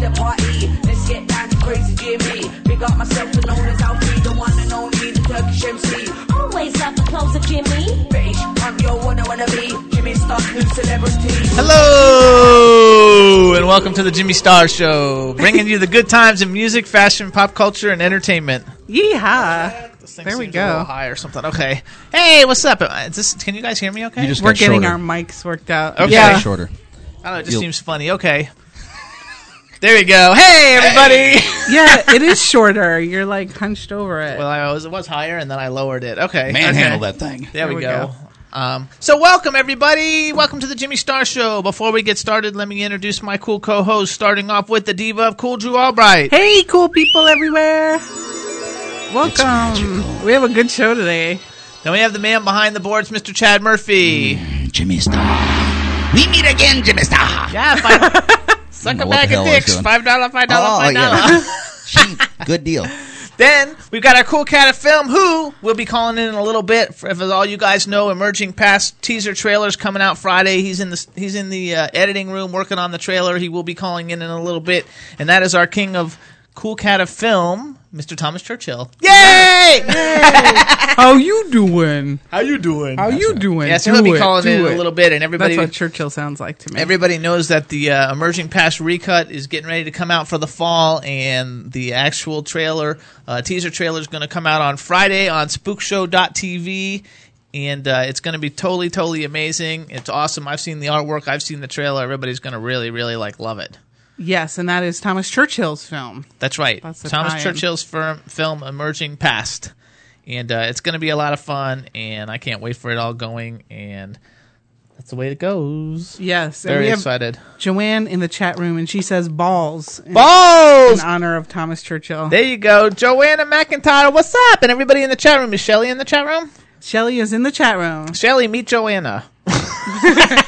Girls the party. Let's get down to crazy Jimmy. Big up myself and known as Alfie, the one and only, the Turkish MC. Always love the clothes of Jimmy. Bitch, I'm your one I wanna be. Jimmy Star, new celebrity. Hello, and welcome to the Jimmy Star Show, bringing you the good times in music, fashion, pop culture, and entertainment. Yeehaw! This There we seems a little go. high or something. Okay. Hey, what's up? Uh, is this, can you guys hear me? Okay. You just We're got getting shorter. our mics worked out. Okay. Yeah. shorter. I don't know. It just You'll- seems funny. Okay. There we go. Hey, everybody. yeah, it is shorter. You're like hunched over it. well, I was it was higher, and then I lowered it. Okay. Manhandle okay. that thing. There, There we, we go. go. Um, so welcome everybody. Welcome to the Jimmy Star Show. Before we get started, let me introduce my cool co-host. Starting off with the diva of cool, Drew Albright. hey, cool people everywhere! Welcome. We have a good show today. Then we have the man behind the boards, Mr. Chad Murphy. Jimmy Star. We meet again, Jimmy Star. Yeah, five, suck a bag of hell I was dicks. Five dollar, five dollar, Oh, five dollar. yeah. She, good deal. Then we've got our cool cat of film, who we'll be calling in in a little bit. For, if all you guys know, emerging past teaser trailers coming out Friday. He's in the he's in the uh, editing room working on the trailer. He will be calling in in a little bit, and that is our king of cool cat of film, Mr. Thomas Churchill. Yay! How you doing? How you doing? How you doing? Yeah, so Do he'll be it, calling do in in it. a little bit, and everybody That's what Churchill sounds like to me. Everybody knows that the uh, emerging past recut is getting ready to come out for the fall, and the actual trailer, uh, teaser trailer, is going to come out on Friday on SpookShow.tv, and uh, it's going to be totally, totally amazing. It's awesome. I've seen the artwork. I've seen the trailer. Everybody's going to really, really like love it. Yes, and that is Thomas Churchill's film. That's right. That's Thomas tie-in. Churchill's firm, film Emerging Past, and uh, it's going to be a lot of fun, and I can't wait for it all going. And that's the way it goes. Yes, Very excited. Joanne in the chat room, and she says balls in, Balls. in honor of Thomas Churchill. There you go. Joanna McIntyre, what's up? And everybody in the chat room. Is Shelly in the chat room? Shelly is in the chat room. Shelly, meet Joanna.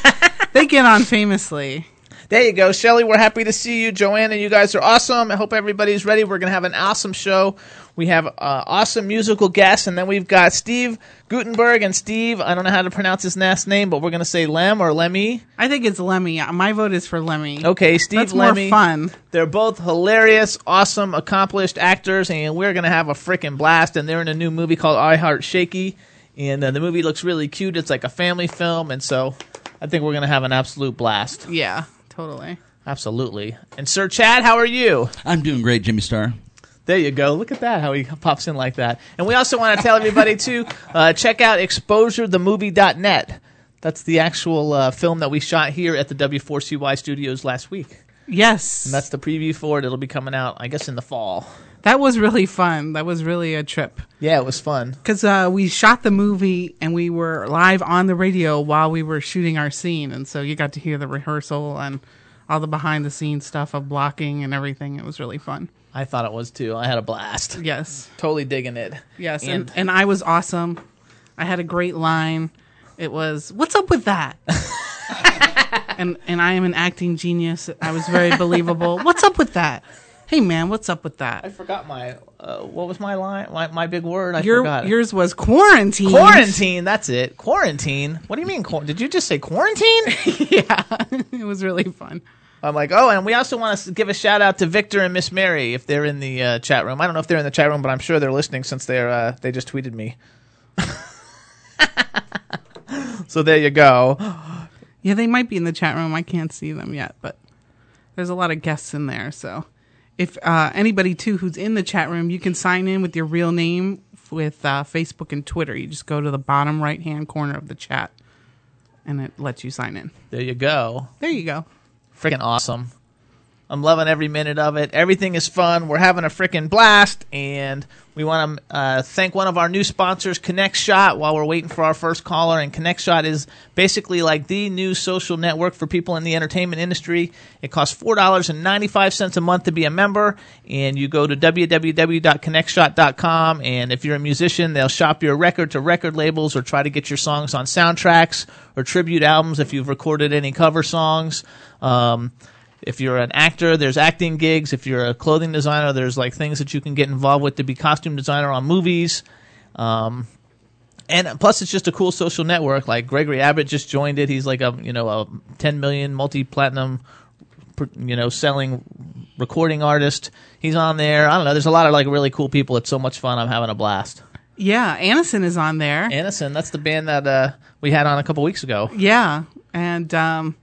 They get on famously. There you go. Shelly, we're happy to see you. Joanna, you guys are awesome. I hope everybody's ready. We're going to have an awesome show. We have uh, awesome musical guests, and then we've got Steve Guttenberg and Steve. I don't know how to pronounce his last name, but we're going to say Lem or Lemmy. I think it's Lemmy. My vote is for Lemmy. Okay, Steve That's Lemmy. more fun. They're both hilarious, awesome, accomplished actors, and we're going to have a freaking blast. And they're in a new movie called I Heart Shakey, and uh, the movie looks really cute. It's like a family film, and so I think we're going to have an absolute blast. Yeah, totally. Absolutely. And Sir Chad, how are you? I'm doing great, Jimmy Star. There you go. Look at that, how he pops in like that. And we also want to tell everybody to uh, check out exposurethemovie.net. That's the actual uh, film that we shot here at the W4CY studios last week. Yes. And that's the preview for it. It'll be coming out, I guess, in the fall. That was really fun. That was really a trip. Yeah, it was fun. Because uh, we shot the movie and we were live on the radio while we were shooting our scene. And so you got to hear the rehearsal and all the behind the scenes stuff of blocking and everything. It was really fun. I thought it was too. I had a blast. Yes. Totally digging it. Yes. And- And, and I was awesome. I had a great line. It was, What's up with that? and and I am an acting genius. I was very believable. What's up with that? Hey man, what's up with that? I forgot my uh, what was my line? My, my big word. I Your forgot. yours was quarantine. quarantine. That's it. Quarantine. What do you mean? Quar- Did you just say quarantine? yeah, it was really fun. I'm like, oh, and we also want to give a shout out to Victor and Miss Mary if they're in the uh, chat room. I don't know if they're in the chat room, but I'm sure they're listening since they're uh, they just tweeted me. so there you go. Yeah, they might be in the chat room. I can't see them yet, but there's a lot of guests in there. So if uh, anybody too who's in the chat room, you can sign in with your real name with uh, Facebook and Twitter. You just go to the bottom right hand corner of the chat, and it lets you sign in. There you go. There you go. freaking awesome. I'm loving every minute of it. Everything is fun. We're having a freaking blast, and we want to uh, thank one of our new sponsors, Connect Shot, while we're waiting for our first caller. And Connect Shot is basically like the new social network for people in the entertainment industry. It costs four dollars and ninety five cents a month to be a member, and you go to www.connectshot.com. And if you're a musician, they'll shop your record to record labels or try to get your songs on soundtracks or tribute albums if you've recorded any cover songs. Um, if you're an actor, there's acting gigs. If you're a clothing designer, there's like things that you can get involved with to be costume designer on movies. Um, and plus, it's just a cool social network. Like Gregory Abbott just joined it. He's like a you know a 10 million multi platinum, you know, selling recording artist. He's on there. I don't know. There's a lot of like really cool people. It's so much fun. I'm having a blast. Yeah, Anison is on there. Anison, that's the band that uh, we had on a couple weeks ago. Yeah. And um,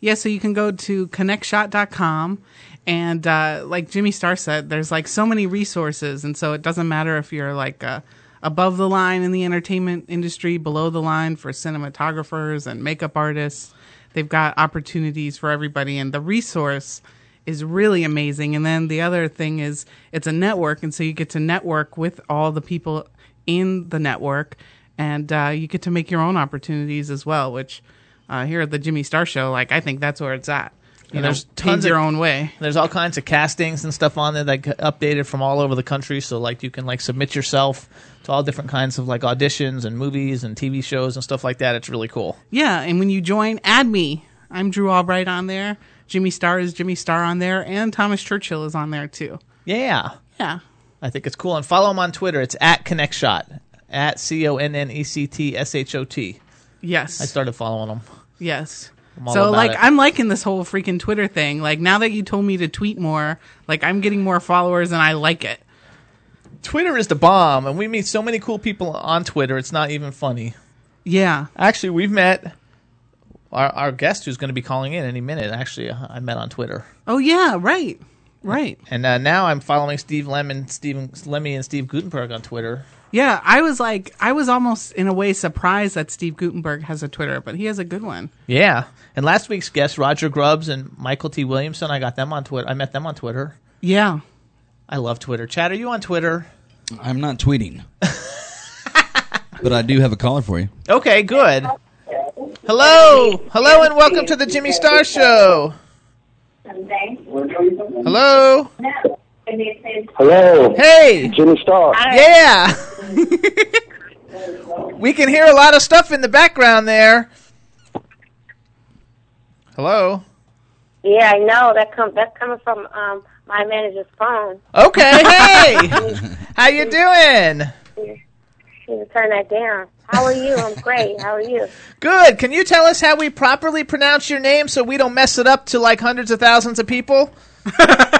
yeah, so you can go to connectshot.com. And uh, like Jimmy Star said, there's like so many resources. And so it doesn't matter if you're like uh, above the line in the entertainment industry, below the line for cinematographers and makeup artists. They've got opportunities for everybody. And the resource is really amazing. And then the other thing is it's a network. And so you get to network with all the people in the network. And uh, you get to make your own opportunities as well, which uh, here at the Jimmy Star Show, like I think that's where it's at. You And know, there's tons your of- own way. There's all kinds of castings and stuff on there that get updated from all over the country. So like you can like submit yourself to all different kinds of like auditions and movies and TV shows and stuff like that. It's really cool. Yeah, and when you join, add me. I'm Drew Albright on there. Jimmy Star is Jimmy Star on there, and Thomas Churchill is on there too. Yeah, Yeah. I think it's cool. And follow him on Twitter. It's at Connect Shot at C O N N E C T S H O T. Yes. I started following him. Yes. So like it. I'm liking this whole freaking Twitter thing. Like now that you told me to tweet more, like I'm getting more followers and I like it. Twitter is the bomb, and we meet so many cool people on Twitter. It's not even funny. Yeah. Actually, we've met our, our guest who's going to be calling in any minute. Actually, I met on Twitter. Oh yeah, right. Right. And uh, now I'm following Steve Lemon, Steve Lemmy, and Steve Guttenberg on Twitter. Yeah, I was like I was almost in a way surprised that Steve Guttenberg has a Twitter, but he has a good one. Yeah. And last week's guests, Roger Grubbs and Michael T. Williamson, I got them on Twitter. I met them on Twitter. Yeah. I love Twitter. Chad, are you on Twitter? I'm not tweeting. but I do have a caller for you. Okay, good. Hello. Hello, and welcome to the Jimmy Star Show. Hello. Hello, Hey. Jimmy Star. Yeah. we can hear a lot of stuff in the background there. Hello. Yeah, I know that come that's coming from um my manager's phone. Okay. Hey. How you doing? She need turn that down. How are you? I'm great. How are you? Good. Can you tell us how we properly pronounce your name so we don't mess it up to like hundreds of thousands of people?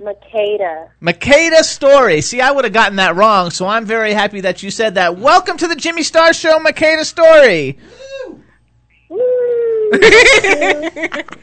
Makeda. Makeda Story. See, I would have gotten that wrong, so I'm very happy that you said that. Welcome to the Jimmy Star Show, Makeda Story.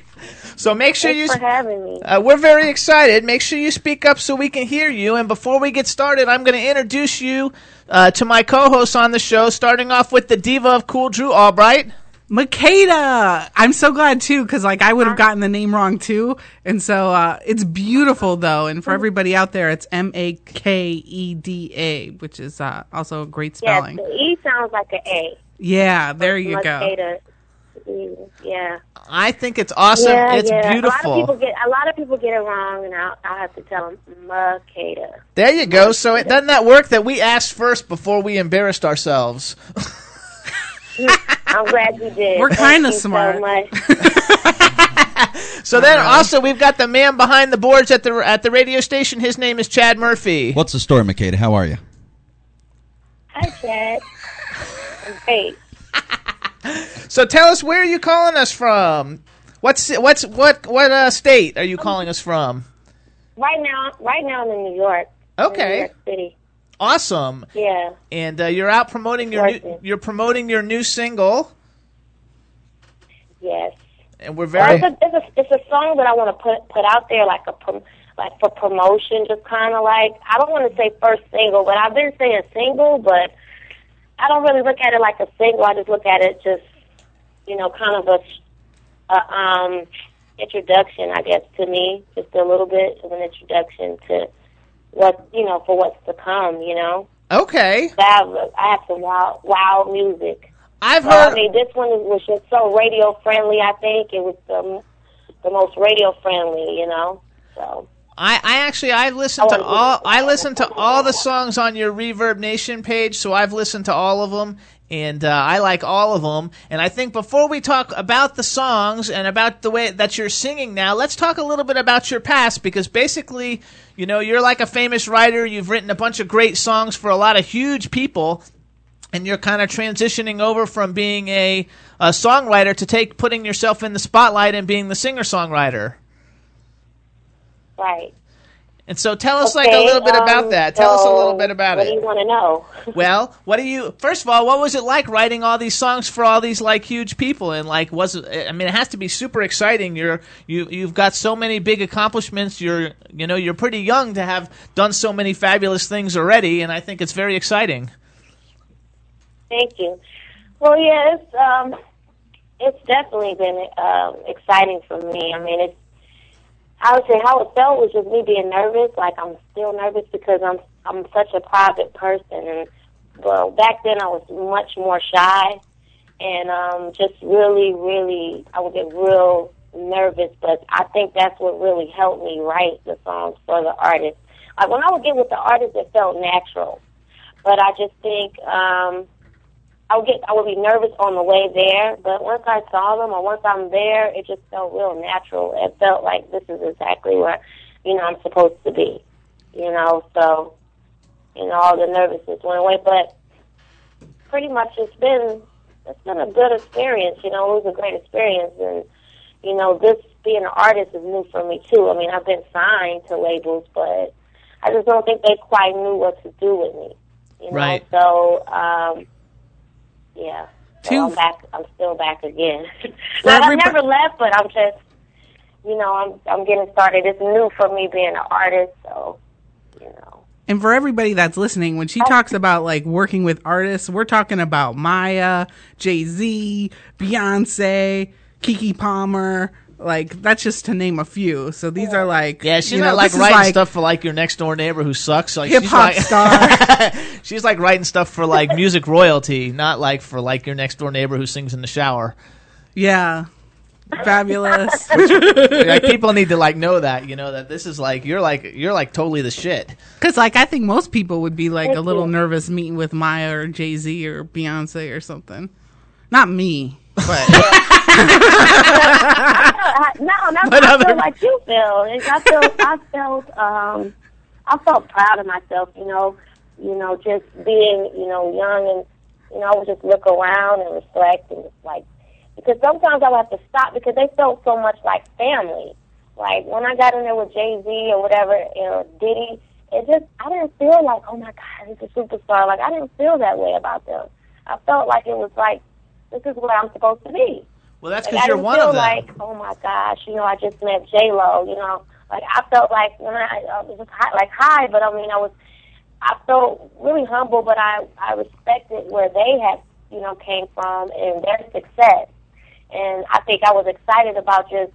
So make sure you. Thanks for having me. Uh, we're very excited. Make sure you speak up so we can hear you. And before we get started, I'm going to introduce you uh, to my co-hosts on the show. Starting off with the diva of cool, Drew Albright. Makeda. I'm so glad too, because like I would have gotten the name wrong too, and so uh, it's beautiful though. And for everybody out there, it's M A K E D A, which is uh, also a great spelling. the E sounds like an A. Yeah, there you go. Makeda. Mm, Yeah. I think it's awesome. yeah, it's yeah. A lot of people get a lot of people get it wrong, and I'll, I'll have to tell them Makeda. There you go. So it doesn't that work that we asked first before we embarrassed ourselves? I'm glad you did. We're kinda smart. So much. So then also we've got the man behind the boards at the at the radio station. His name is Chad Murphy. What's the story, Makeda? How are you? Hi, Chad. I'm great. So tell us where are you calling us from? What's what's what what uh, state are you calling us from? Right now, right now I'm in New York. Okay. In New York City. Awesome. Yeah. And uh, you're out promoting your new, you're promoting your new single, Yes. and we're Well, very it's, a, it's, a, it's a song that I want to put put out there, like a prom, like for promotion, just kind of like I don't want to say first single, but I've been saying single, but I don't really look at it like a single. I just look at it just, you know, kind of a a um, introduction, I guess, to me, just a little bit of an introduction to what you know for what's to come. You know, Okay. I have, I have some wild, wild music. I've So, I heard. mean, this one was just so radio friendly. I think it was the the most radio friendly. You know, so. I, I actually I listened oh, I to all I listened to all the songs on your Reverb Nation page, so I've listened to all of them, and uh, I like all of them. And I think before we talk about the songs and about the way that you're singing now, let's talk a little bit about your past because basically, you know, you're like a famous writer. You've written a bunch of great songs for a lot of huge people. And you're kind of transitioning over from being a, a songwriter to take putting yourself in the spotlight and being the singer songwriter. Right. And so tell us like a little bit about um, that. Tell us a little bit about what it. do you want to know? well, what do you First of all, what was it like writing all these songs for all these like huge people and like was I mean it has to be super exciting. You're you you've got so many big accomplishments. You're you know, you're pretty young to have done so many fabulous things already and I think it's very exciting. Thank you. Well, yeah, it's um, it's definitely been um, exciting for me. I mean, it's I would say how it felt was just me being nervous. Like I'm still nervous because I'm I'm such a private person, and well, back then I was much more shy, and um, just really, really, I would get real nervous. But I think that's what really helped me write the songs for the artist. Like when I would get with the artist, it felt natural. But I just think um, I would get I would be nervous on the way there, but once I saw them or once I'm there, it just felt real natural. It felt like this is exactly where you know I'm supposed to be. You know, so you know all the nervousness went away, but pretty much it's been it's been a good experience. You know, it was a great experience, and you know this being an artist is new for me too. I mean, I've been signed to labels, but I just don't think they quite knew what to do with me. You know, Right. so um, yeah. So Two- I'm back. I'm still back again. Like, I've never left, but I'm just, you know, I'm I'm getting started. It's new for me being an artist, so you know. And for everybody that's listening, when she talks about like working with artists, we're talking about Mya, Jay Z, Beyonce, Keke Palmer. Like that's just to name a few. So these are like Yeah, she's you not like writing like stuff for like your next door neighbor who sucks. Like hip she's hop like- star. she's like writing stuff for like music royalty, not like for like your next door neighbor who sings in the shower. yeah, fabulous. like people need to like know that, you know, that this is like you're like you're like totally the shit. Because like I think most people would be like a little nervous meeting with Mya or Jay Z or Beyonce or something. Not me, but I- no, that's But how I feel like you feel. I feel I felt um I felt proud of myself, you know, you know, just being, you know, young and you know, I would just look around and reflect and just like because sometimes I would have to stop because they felt so much like family. Like when I got in there with Jay Z or whatever, you know, Diddy, it just I didn't feel like, oh my God, he's a superstar. Like I didn't feel that way about them. I felt like it was like this is where I'm supposed to be. Well, that's because I you're one of them. like, oh my gosh, you know, I just met J Lo. You know, like I felt like when I, I was just high, like high, but I mean, I was, I felt really humble, but I I respected where they had, you know, came from and their success, and I think I was excited about just,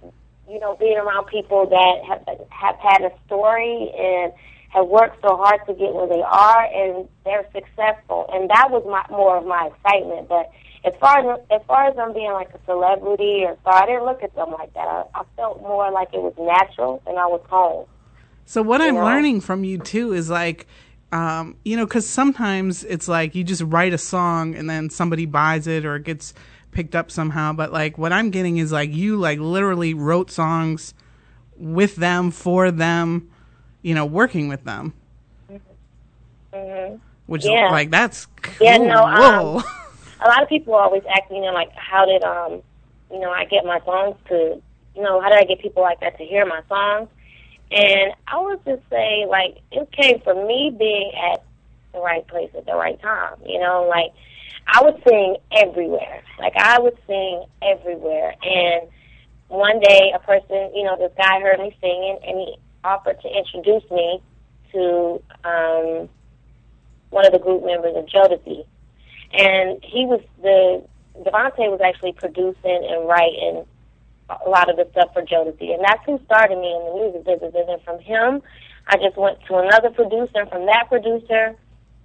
you know, being around people that have have had a story and have worked so hard to get where they are, and they're successful, and that was my more of my excitement, but as far as as far as them being like a celebrity or star, I didn't look at them like that. I, I felt more like it was natural, and I was home. So what I'm know? learning from you too is like, um, you know, because sometimes it's like you just write a song and then somebody buys it or it gets picked up somehow. But like what I'm getting is like you like literally wrote songs with them for them, you know, working with them. Which Yeah. is like that's cool. Yeah, no, um, A lot of people always ask me, you know, like, how did um, you know, I get my songs to, you know, how did I get people like that to hear my songs? And I would just say, like, it came from me being at the right place at the right time. You know, like I would sing everywhere. Like I would sing everywhere. And one day, a person, you know, this guy heard me singing, and he offered to introduce me to um, one of the group members of Jodeci. And he was the DeVante was actually producing and writing a lot of the stuff for Jodeci, and that's who started me in the music business. And from him, I just went to another producer, from that producer,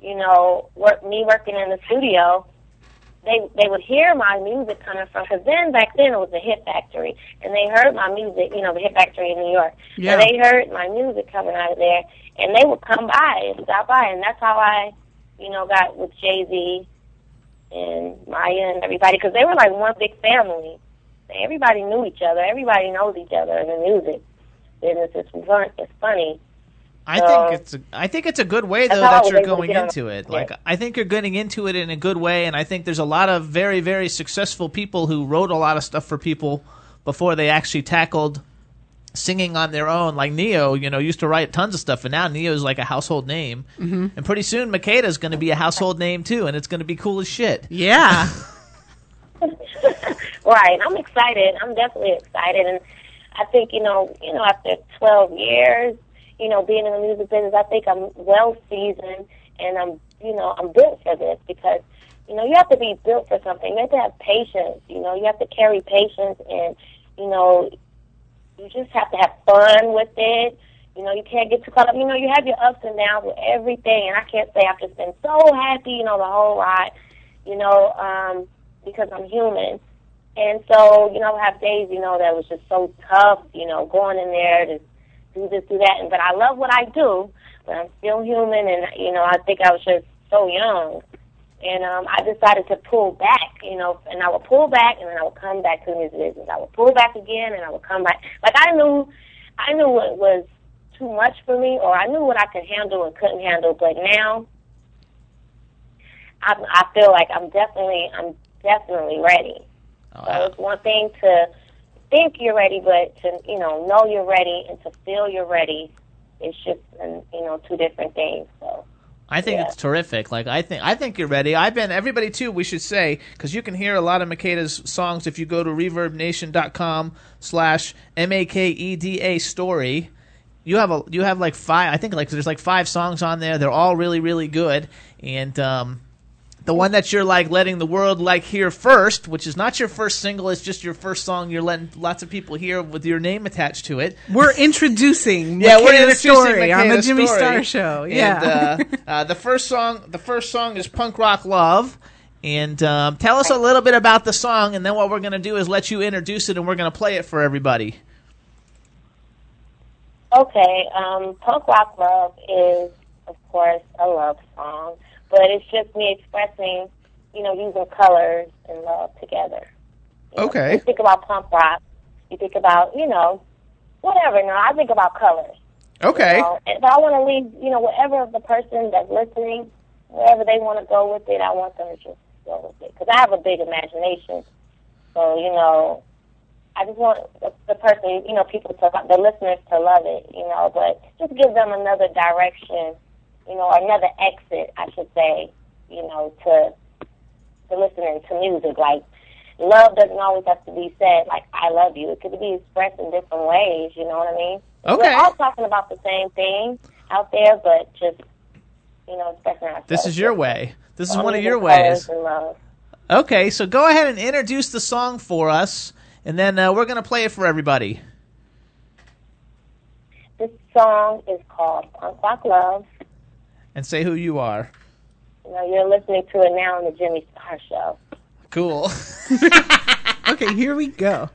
you know, work, me working in the studio, they they would hear my music coming from because then back then it was the Hit Factory, and they heard my music, you know, the Hit Factory in New York, Yeah. and they heard my music coming out of there, and they would come by and stop by, and that's how I, you know, got with Jay Z and Mya and everybody because they were like one big family. Everybody knew each other. Everybody knows each other in the music business. It's fun. It's funny. I So- think it's a, I think it's a good way though that you're going into it. yeah. Like I think you're getting into it in a good way, and I think there's a lot of very very successful people who wrote a lot of stuff for people before they actually tackled singing on their own. Like Ne-Yo, you know, used to write tons of stuff, and now Ne-Yo is like a household name. Mm-hmm. And pretty soon, Makeda's going to be a household name too, and it's going to be cool as shit. Yeah. Right. I'm excited. I'm definitely excited, and I think you know, you know, after 12 years, you know, being in the music business, I think I'm well seasoned, and I'm, you know, I'm built for this because, you know, you have to be built for something. You have to have patience. You know, you have to carry patience, and you know, you just have to have fun with it. You know, you can't get too caught up. You know, you have your ups and downs with everything, and I can't say I've just been so happy, you know, the whole ride. You know, um, because I'm human. And so, you know, I have days, you know, that was just so tough, you know, going in there to do this, do that. And, but I love what I do, but I'm still human. And, you know, I think I was just so young. And um, I decided to pull back, you know, and I would pull back and then I would come back to the music business. I would pull back again and I would come back. Like I knew, I knew what was too much for me or I knew what I could handle and couldn't handle. But now I, I feel like I'm definitely, I'm definitely ready. Oh, So it's one thing to think you're ready, but to you know know you're ready and to feel you're ready, it's just you know two different things. So I think Yeah. it's terrific. Like I think I think you're ready. I've been everybody too. We should say because you can hear a lot of Makeda's songs if you go to ReverbNation.com slash m a k e d a story. You have a you have like five. I think like there's like five songs on there. They're all really really good. And um, the one that you're like letting the world like hear first, which is not your first single, it's just your first song. You're letting lots of people hear with your name attached to it. We're introducing Yeah, we're introducing story on the Jimmy story. Star Show. Yeah. And, uh, uh, the first song, the first song is "Punk Rock Love." And um, tell us a little bit about the song, and then what we're going to do is let you introduce it, and we're going to play it for everybody. okay, um, punk rock love is of course a love song, but it's just me expressing you know using colors and love together. You know, Okay. You think about punk rock, you think about you know whatever. No, I think about colors. Okay. You know, but I want to leave, you know, whatever the person that's listening, wherever they want to go with it, I want them to just go with it. Because I have a big imagination. So, you know, I just want the, the person, you know, people to, the listeners to love it, you know, but just give them another direction, you know, another exit, I should say, you know, to, to listening to music. Like, love doesn't always have to be said, like, I love you. It could be expressed in different ways, you know what I mean? Okay. We're all talking about the same thing out there, but just, you know, expressing ourselves. This is your way. This is one of your ways. Okay, so go ahead and introduce the song for us, and then uh, we're going to play it for everybody. This song is called Punk Rock Love. And say who you are. You know, you're listening to it now on the Jimmy Star Show. Cool. okay, here we go.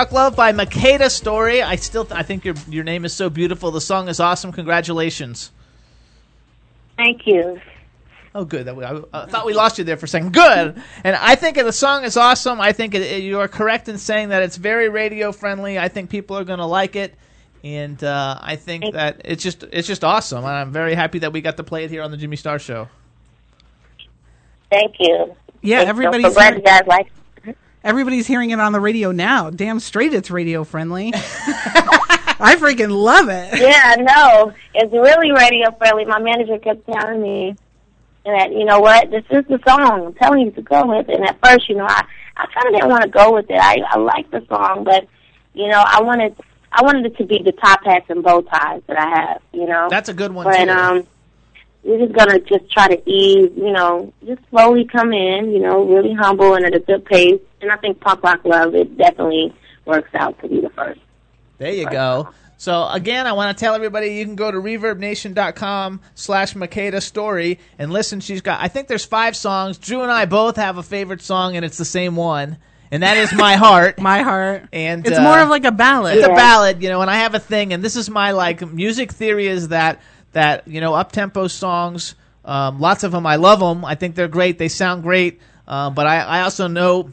Rock Love by Makeda Story. I still, I think your your name is so beautiful. The song is awesome. Congratulations. Thank you. Oh, good. That we, I, I thought we lost you there for a second. Good. And I think the song is awesome. I think it, it- you are correct in saying that it's very radio friendly. I think people are going to like it, and uh, I think that it's just it's just awesome. And I'm very happy that we got to play it here on the Jimmy Star Show. Thank you. Yeah, Thank you. everybody's I'm glad hearing, you guys like. Everybody's hearing it on the radio now. Damn straight, it's radio friendly. I freaking love it. Yeah, no. It's really radio friendly. My manager kept telling me that, you know what, this is the song. I'm telling you to go with it. And at first, you know, I, I kind of didn't want to go with it. I, I liked the song, but, you know, I wanted, I wanted it to be the top hats and bow ties that I have, you know. That's a good one But, too. um, we're just gonna just try to ease, you know, just slowly come in, you know, really humble and at a good pace. And I think pop Rock Love, it definitely works out to be the first. There you go. So again, I want to tell everybody you can go to reverbnation.com slash Makeda story and listen. She's got, I think there's five songs. Drew and I both have a favorite song and it's the same one. And that is My Heart. My heart. And It's uh, more of like a ballad. It's a ballad, you know, and I have a thing, and this is my like music theory is that that you know up tempo songs, um, lots of them, I love them. I think they're great. They sound great, uh, but I, I also know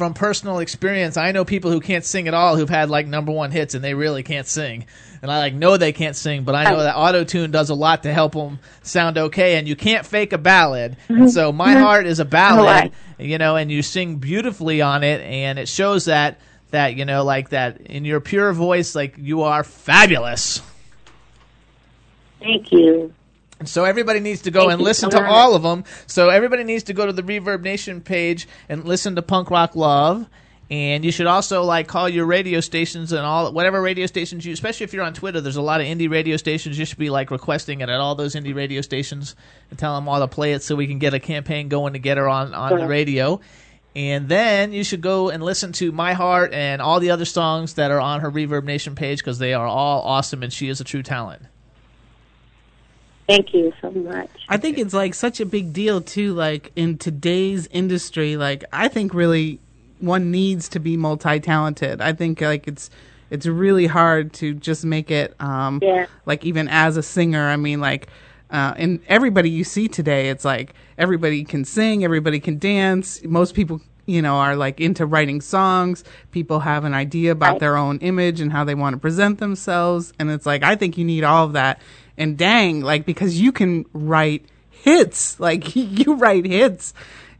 from personal experience, I know people who can't sing at all who've had like number one hits and they really can't sing. And I like know they can't sing, but I know that auto tune does a lot to help them sound okay. And you can't fake a ballad. And mm-hmm. so my mm-hmm. heart is a ballad, you know, and you sing beautifully on it, and it shows that that you know like that in your pure voice, like you are fabulous. Thank you. And so everybody needs to go Thank and listen so to much. all of them. So everybody needs to go to the Reverb Nation page and listen to Punk Rock Love. And you should also like call your radio stations and all whatever radio stations you, especially if you're on Twitter. There's a lot of indie radio stations. You should be like requesting it at all those indie radio stations and tell them all to play it so we can get a campaign going to get her on on the radio. And then you should go and listen to My Heart and all the other songs that are on her Reverb Nation page because they are all awesome and she is a true talent. Thank you so much. I think it's like such a big deal too. Like in today's industry, like I think really one needs to be multi-talented. I think like it's it's really hard to just make it. Um, Yeah. Like even as a singer, I mean, like, uh, and everybody you see today, it's like everybody can sing, everybody can dance. Most people, you know, are like into writing songs. People have an idea about Right. their own image and how they want to present themselves, and it's like I think you need all of that. And dang, like because you can write hits, like you write hits.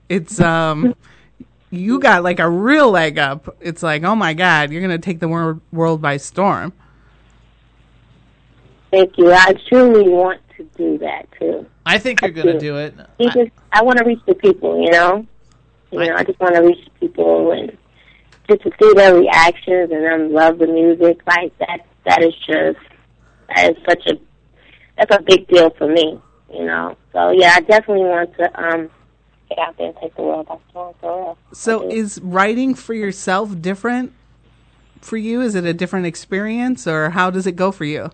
It's um you got like a real leg up. It's like, oh my god, you're gonna take the wor- world by storm. Thank you. I truly want to do that too. I think you're going to do it. Because I want to reach the people, you know. You know, I just want to reach the people and just to see their reactions and them love the music. Like that, that is just that is such a that's a big deal for me, you know. So yeah, I definitely want to um get out there and take the world by storm for real. So is writing for yourself different for you? Is it a different experience, or how does it go for you?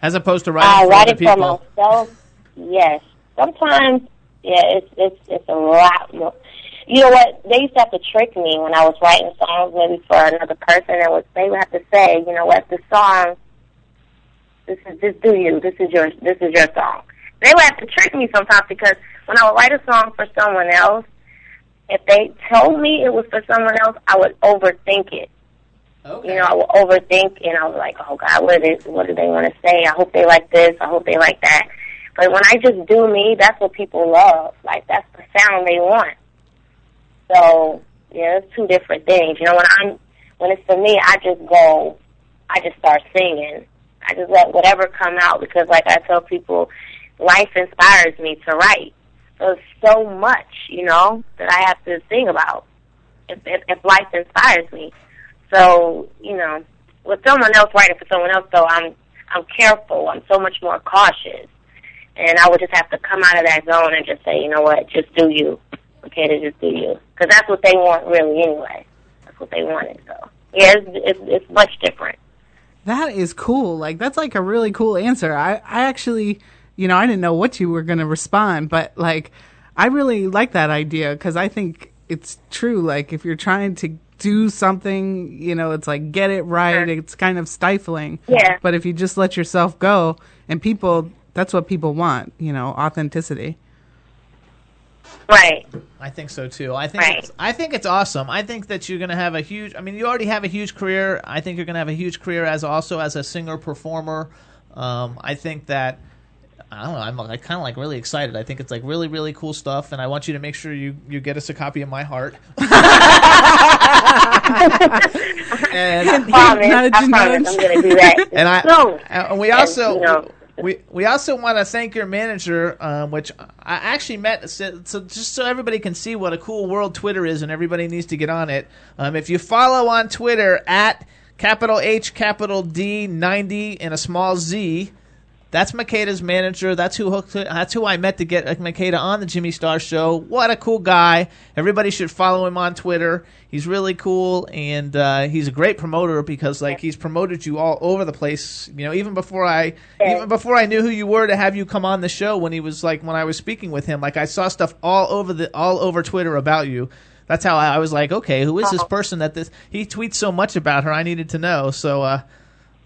As opposed to Uh, writing for other writing for people. myself, yes. Sometimes, yeah, it's it's it's a lot more. You know what? They used to have to trick me when I was writing songs, maybe for another person. And was they would have to say, you know what, the song, this is this do you, this is your this is your song. They would have to trick me sometimes because when I would write a song for someone else, if they told me it was for someone else, I would overthink it. Okay. You know, I would overthink, and I was like, "Oh God, what is what do they want to say? I hope they like this. I hope they like that." But when I just do me, that's what people love. Like that's the sound they want. So yeah, it's two different things. You know, when I'm when it's for me, I just go, I just start singing. I just let whatever come out because, like I tell people, life inspires me to write. It's so much, you know, that I have to sing about. If, if, if life inspires me, so you know, with someone else writing for someone else, though, I'm I'm careful. I'm so much more cautious, and I would just have to come out of that zone and just say, you know what, just do you. Okay, to just do you, because that's what they want, really. Anyway, that's what they wanted. So yeah, it's it's, it's much different. That is cool. Like that's like a really cool answer. I I actually, you know, I didn't know what you were going to respond, but like I really like that idea cuz I think it's true like if you're trying to do something, you know, it's like get it right, it's kind of stifling. Yeah. But if you just let yourself go and people that's what people want, you know, authenticity. Right. I think so too. I think Right. it's, I think it's awesome. I think that you're going to have a huge. I mean, you already have a huge career. I think you're going to have a huge career as also as a singer performer. Um, I think that I don't know. I'm like, kind of like really excited. I think it's like really really cool stuff, and I want you to make sure you you get us a copy of My Heart. and I promise. I promise. I'm going to do that. and I soon. and we And, also you know, we we also want to thank your manager, um, which I actually met. So, so just so everybody can see what a cool world Twitter is, and everybody needs to get on it. Um, if you follow on Twitter at capital H capital D ninety and a small Z. That's Makeda's manager. That's who hooked. That's who I met to get Makeda on the Jimmy Star Show. What a cool guy! Everybody should follow him on Twitter. He's really cool, and uh, he's a great promoter because like he's promoted you all over the place. You know, even before I even before I knew who you were to have you come on the show when he was like when I was speaking with him. Like I saw stuff all over the all over Twitter about you. That's how I, I was like, okay, who is this person that this he tweets so much about her? I needed to know. So. uh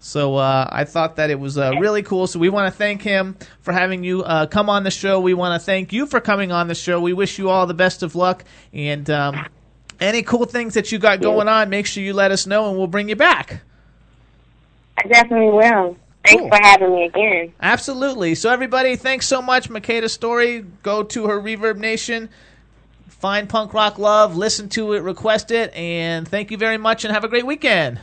so uh, I thought that it was uh, really cool. So we want to thank him for having you uh, come on the show. We want to thank you for coming on the show. We wish you all the best of luck and um, any cool things that you got going on. Make sure you let us know, and we'll bring you back. I definitely will. Thanks Cool. for having me again. Absolutely. So everybody, thanks so much, Makeda Story. Go to her Reverb Nation. Find punk rock love, listen to it, request it, and thank you very much, and have a great weekend.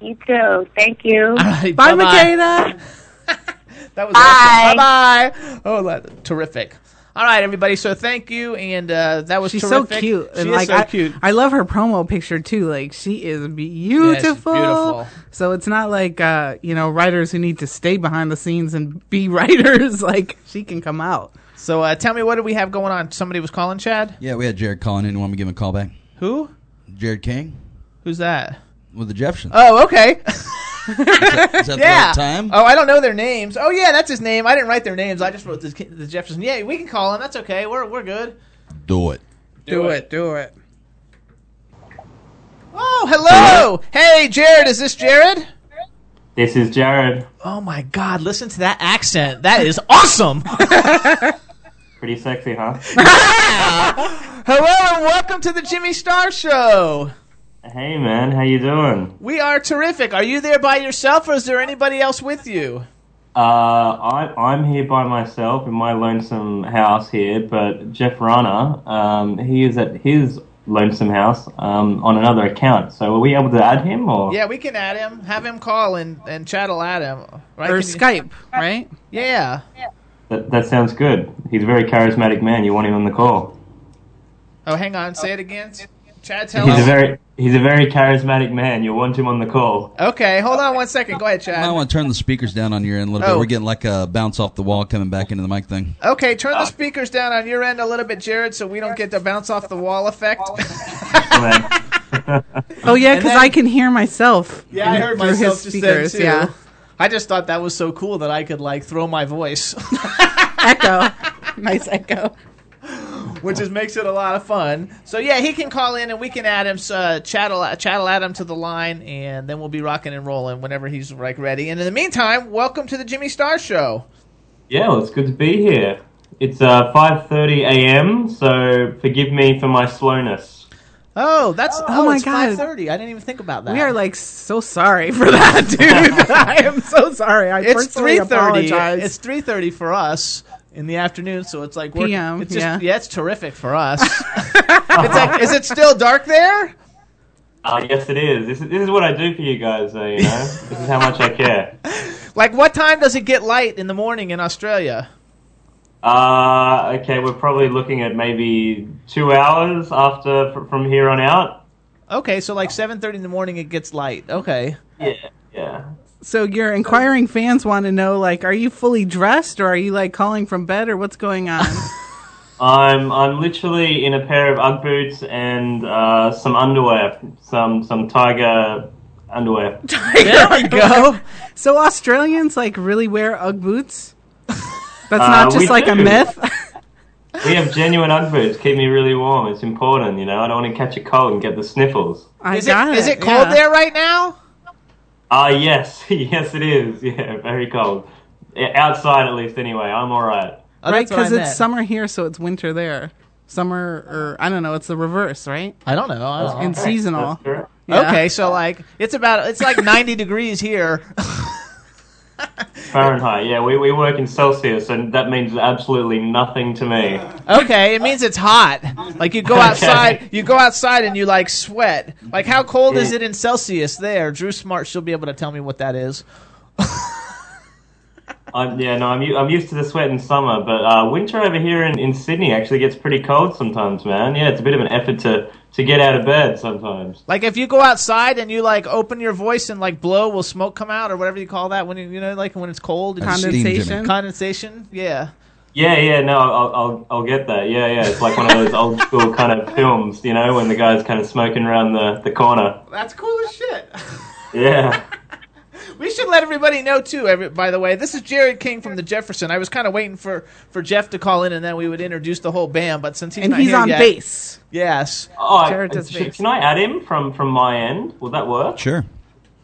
You too. Thank you. All right, Bye, bye-bye. Makeda. That was Bye. awesome. Bye bye. Oh, that, terrific. All right, everybody. So thank you, and uh, that was She's terrific. so cute. She and is like so I, cute. I love her promo picture too. Like she is beautiful. beautiful. So it's not like uh, you know, writers who need to stay behind the scenes and be writers. Like she can come out. So uh, tell me, what do we have going on? Somebody was calling Chad. Yeah, we had Jared calling in. Want me to give him a call back? Who? Jared King Who's that? With the Jeffersons. Oh, okay. Is that the yeah. right time? Oh, I don't know their names. Oh, yeah, that's his name. I didn't write their names. I just wrote the, the Jefferson. Yeah, we can call him. That's okay. We're we're good. Do it. Do it. Do it. Oh, hello. Hey, Jared. Is this Jared? This is Jared. Oh my God! Listen to that accent. That is awesome. Pretty sexy, huh? hello and welcome to the Jimmy Star Show. Hey, man, how you doing? We are terrific. Are you there by yourself, or is there anybody else with you? Uh, I, I'm here by myself in my lonesome house here, but Jeff Rana, um, he is at his lonesome house um, on another account. So are we able to add him or? Yeah, we can add him. Have him call and and Chad'll at him. Right? or Can you- Skype, right? Yeah. That, that sounds good. He's a very charismatic man. You want him on the call. Oh, hang on. Say it again. Chad, tell He's a very he's a very charismatic man. You'll want him on the call. Okay, hold on one second. Go ahead, Chad. I want to turn the speakers down on your end a little Oh. bit. We're getting like a bounce off the wall coming back into the mic thing. Okay, turn the uh. speakers down on your end a little bit, Jared, so we don't get the bounce off the wall effect. Oh yeah, because I can hear myself. Yeah, I heard through myself his just speakers. then too. Yeah, I just thought that was so cool that I could like throw my voice, echo, nice echo. Which just makes it a lot of fun. So yeah, he can call in and we can add him, uh, Chad'll, Chad'll add him to the line, and then we'll be rocking and rolling whenever he's like ready. And in the meantime, welcome to the Jimmy Star Show. Yeah, well, it's good to be here. It's uh, 5:30 a.m. So forgive me for my slowness. Oh, that's oh, Oh my it's God. five thirty. I didn't even think about that. We are like so sorry for that, dude. I am so sorry. I it's three thirty. apologize. It's three thirty for us in the afternoon, so it's like we're, PM, It's just, yeah. it's terrific for us. it's like, is it still dark there? Uh, yes, it is. This, is. this is what I do for you guys. Uh, you know, this is how much I care. Like, what time does it get light in the morning in Australia? Uh, okay, we're probably looking at maybe two hours after fr- from here on out. Okay, so like seven thirty in the morning, it gets light. Okay. Yeah, yeah. So your inquiring fans want to know, like, are you fully dressed, or are you like calling from bed, or what's going on? I'm I'm literally in a pair of UGG boots and uh, some underwear, some some tiger underwear. There we go. so Australians like really wear UGG boots. That's Uh, not we just like a myth. We have genuine UGG boots. Keep me really warm. It's important, you know. I don't want to catch a cold and get the sniffles. I Is it got is it cold yeah. there right now? Ah, yes, yes, it is. Yeah, very cold. Outside, at least. Anyway, I'm all right. Oh, right? that's what I Because it's meant. summer here, so it's winter there. Summer, or I don't know, it's the reverse, right? I don't know. I was- In seasonal. That's correct. Yeah. Okay, so like it's about it's like ninety degrees here. Fahrenheit. Yeah, we, we work in Celsius, and that means absolutely nothing to me. Okay, it means it's hot. Like you go outside, you go outside and you like sweat. Like how cold is it in Celsius there? Drew Smart, she'll be able to tell me what that is. I'm, yeah, no, I'm, u- I'm used to the sweat in summer, but uh, winter over here in, in Sydney actually gets pretty cold sometimes, man. Yeah, it's a bit of an effort to, to get out of bed sometimes. Like if you go outside and you like open your voice and like blow, will smoke come out or whatever you call that when you you know like when it's cold and That's you- steam, Jimmy. Condensation. Condensation? Yeah. Yeah, yeah, no, I'll, I'll, I'll get that. Yeah, yeah, it's like one of those old school kind of films, you know, when the guy's kind of smoking around the, the corner. That's cool as shit. Yeah. We should let everybody know too. Every, by the way, this is Jared King from the Jefferson. I was kind of waiting for, for Jeff to call in, and then we would introduce the whole band. But since he's and not he's here on yet- bass. yes. Oh, Jared I- does sh- bass. can I add him from, from my end? Will that work? Sure.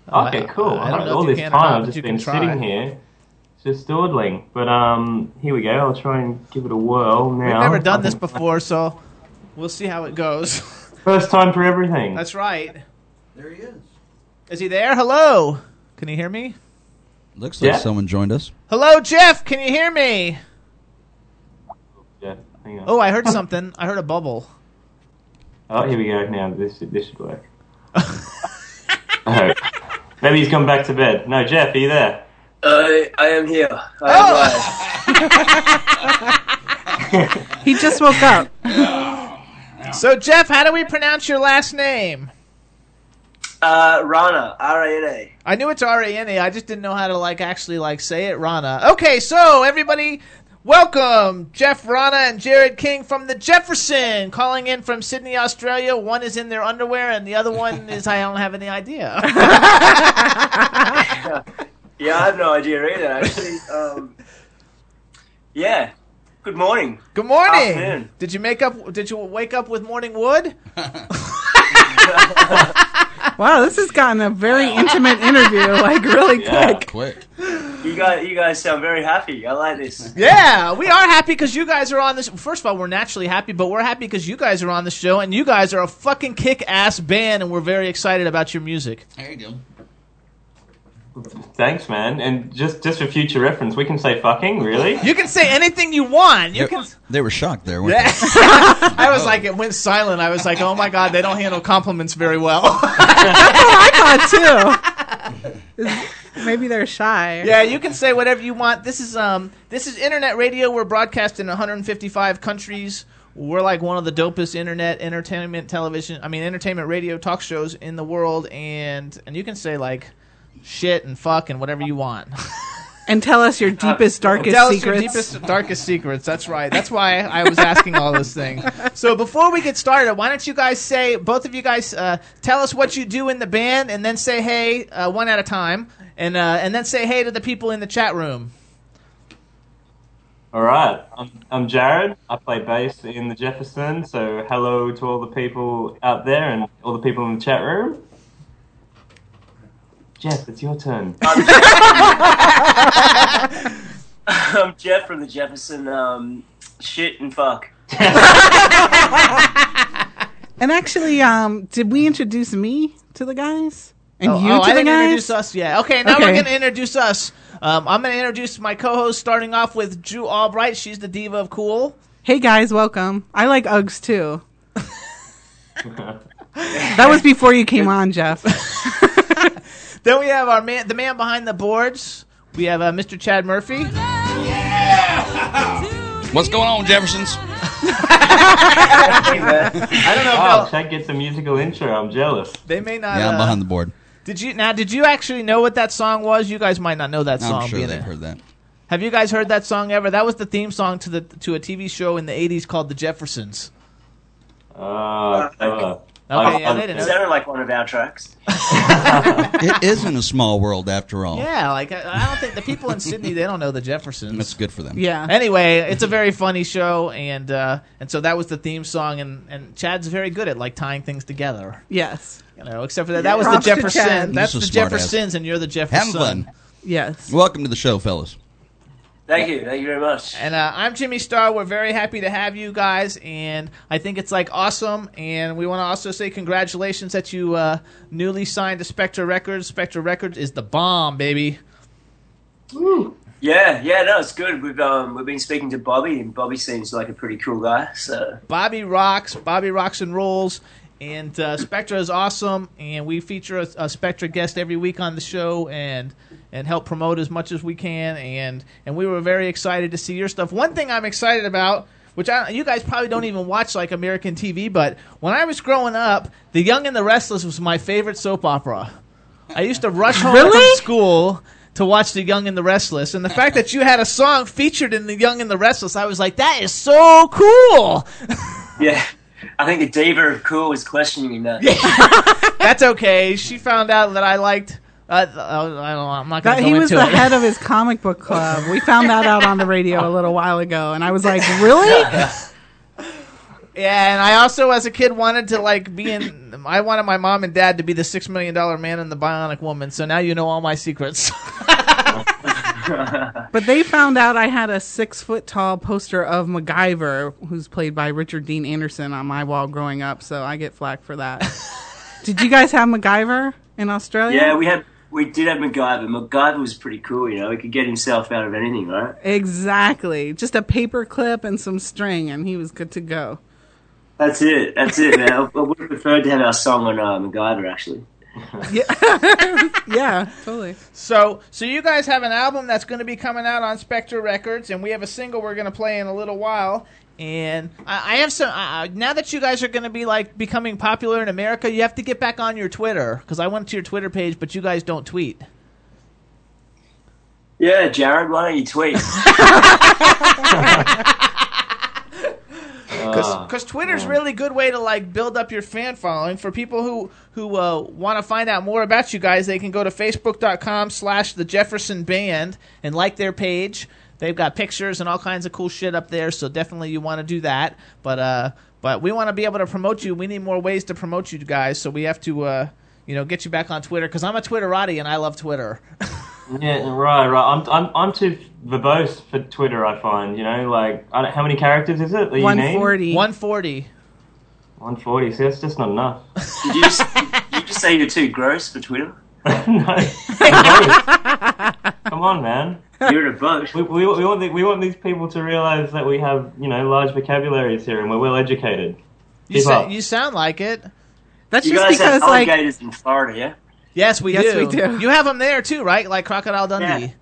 Okay, I- cool. I don't know all this time I've just been sitting here, just dawdling. But um, here we go. I'll try and give it a whirl now. We've never done this before, so we'll see how it goes. First time for everything. That's right. There he is. Is he there? Hello. Can you hear me? Looks like Yeah. someone joined us. Hello, Jeff. Can you hear me? Yeah, hang on. Oh, I heard something. I heard a bubble. Oh, here we go. Now this this should work. oh, maybe he's gone back to bed. No, Jeff, are you there? I I am here. I am oh! live. He just woke up. So, Jeff, how do we pronounce your last name? Uh, Rana, R A N A. I knew it's R A N A. I just didn't know how to like actually like say it. Rana. Okay, so everybody, welcome Jeff Rana and Jared King from the Jefferson, calling in from Sydney, Australia. One is in their underwear, and the other one is I don't have any idea. Yeah, I have no idea either. Actually, um, yeah. Good morning. Good morning. Afternoon. Did you make up? Did you wake up with morning wood? Wow, this has gotten a very intimate interview, like really Yeah. quick. Quick. You guys, you guys sound very happy. I like this. Yeah, we are happy because you guys are on this. First of all, we're naturally happy, but we're happy because you guys are on the show, and you guys are a fucking kick-ass band, and we're very excited about your music. There you go. Thanks, man. And just just for future reference, we can say fucking. Really? You can say anything you want. You They, can. they were shocked there. Weren't Yeah. they? I was like, it went silent. I was like, oh my god, they don't handle compliments very well. That's what I thought too. Maybe they're shy. yeah, you can say whatever you want. This is um, this is internet radio. We're broadcast in 155 countries. We're like one of the dopest internet entertainment television. I mean, entertainment radio talk shows in the world, and and you can say like shit and fuck and whatever you want. And tell us your deepest, darkest Tell us secrets. your deepest, darkest secrets. That's right. That's why I was asking all this thing. So before we get started, why don't you guys say, both of you guys, uh, tell us what you do in the band, and then say hey uh, one at a time, and uh, and then say hey to the people in the chat room. All right. I'm, I'm Jared. I play bass in the Jefferson. So hello to all the people out there and all the people in the chat room. Jeff, it's your turn. I'm Jeff from the Jefferson. Um, shit and fuck. And actually, um, did we introduce me to the guys? And oh, you oh, to I the didn't guys? introduce us yet. Okay, now we're going to introduce us. Um, I'm going to introduce my co-host, starting off with Drew Albright. She's the diva of cool. Hey guys, welcome. I like Uggs too. that was before you came on, Jeff. Then we have our man, the man behind the boards. We have uh, Mr. Chad Murphy. What's going on, Jeffersons? I don't know if Oh, they'll- Chad gets a musical intro. I'm jealous. they may not. Yeah, I'm uh, behind the board. Did you now? Did you actually know what that song was? You guys might not know that song. I'm sure being they've a- heard that. Have you guys heard that song ever? That was the theme song to the to a TV show in the '80s called The Jeffersons. Oh, clever. Okay, yeah, I- they didn't It know. sounded like one of our tracks. It isn't a small world after all. Yeah, like I, I don't think the people in Sydney they don't know the Jeffersons. That's good for them. yeah. Anyway, it's a very funny show, and uh, and so that was the theme song, and, and Chad's very good at like tying things together. Yes. You know, except for that, that was Props the to Jefferson. That's the a smart ass. Jeffersons, and you're the Jefferson. Having fun. Yes. Welcome to the show, fellas. Thank you. Thank you very much. And uh, I'm Jimmy Star. We're very happy to have you guys, and I think it's like awesome. And we want to also say congratulations that you uh, newly signed to Spectre Records. Spectre Records is the bomb, baby. Yeah, yeah, no, it's good. We've um, we've been speaking to Bobby, and Bobby seems like a pretty cool guy. So Bobby rocks. Bobby rocks and rolls. And uh, Spectre is awesome, and we feature a, a Spectre guest every week on the show, and and help promote as much as we can. And and we were very excited to see your stuff. One thing I'm excited about, which I, you guys probably don't even watch like American TV, but when I was growing up, The Young and the Restless was my favorite soap opera. I used to rush home Really? from school to watch The Young and the Restless, and the fact that you had a song featured in The Young and the Restless, I was like, that is so cool. yeah, I think the diva of cool was questioning that. That's okay. She found out that I liked. Uh, I don't know. I'm not going That, to he was the it. head of his comic book club. We found that out on the radio a little while ago, and I was like, "Really? yeah, and I also, as a kid, wanted to like be in. I wanted my mom and dad to be the six million dollar man and the Bionic Woman. So now you know all my secrets. But they found out I had a six foot tall poster of MacGyver, who's played by Richard Dean Anderson, on my wall growing up. So I get flack for that. Did you guys have MacGyver in Australia? yeah, we had we did have MacGyver. MacGyver was pretty cool. You know, he could get himself out of anything, right? exactly. Just a paper clip and some string, and he was good to go. That's it. That's it, man. I, I would have preferred to have our song on uh, MacGyver actually. Yeah, totally. so, so you guys have an album that's going to be coming out on Spectre Records, and we have a single we're going to play in a little while. And I, I have some. Uh, now that you guys are going to be like becoming popular in America, you have to get back on your Twitter because I went to your Twitter page, but you guys don't tweet. Yeah, Jared, why don't you tweet? Ah, because Twitter's really good way to like build up your fan following. For people who who uh, want to find out more about you guys, they can go to facebook.com slash the Jefferson Band and like their page. They've got pictures and all kinds of cool shit up there, so definitely you want to do that. But uh, but we want to be able to promote you. We need more ways to promote you guys, so we have to uh, you know get you back on Twitter because I'm a Twitterati and I love Twitter. yeah, right, right. I'm, I'm, I'm too verbose for Twitter. I find, you know, like, I don't, how many characters is it that you One need? forty. 140. 140. See, that's just not enough. Did you just, did you just say you're too gross for Twitter? no, Come on, man. You're in a bunch. We, we, we, want the, we want these people to realize that we have, you know, large vocabularies here and we're well educated. You, sa- you sound like it. That's you just guys because have like alligators in Florida, yeah? Yes, we Yes, do. we do. You have them there too, right? Like Crocodile Dundee. Yeah.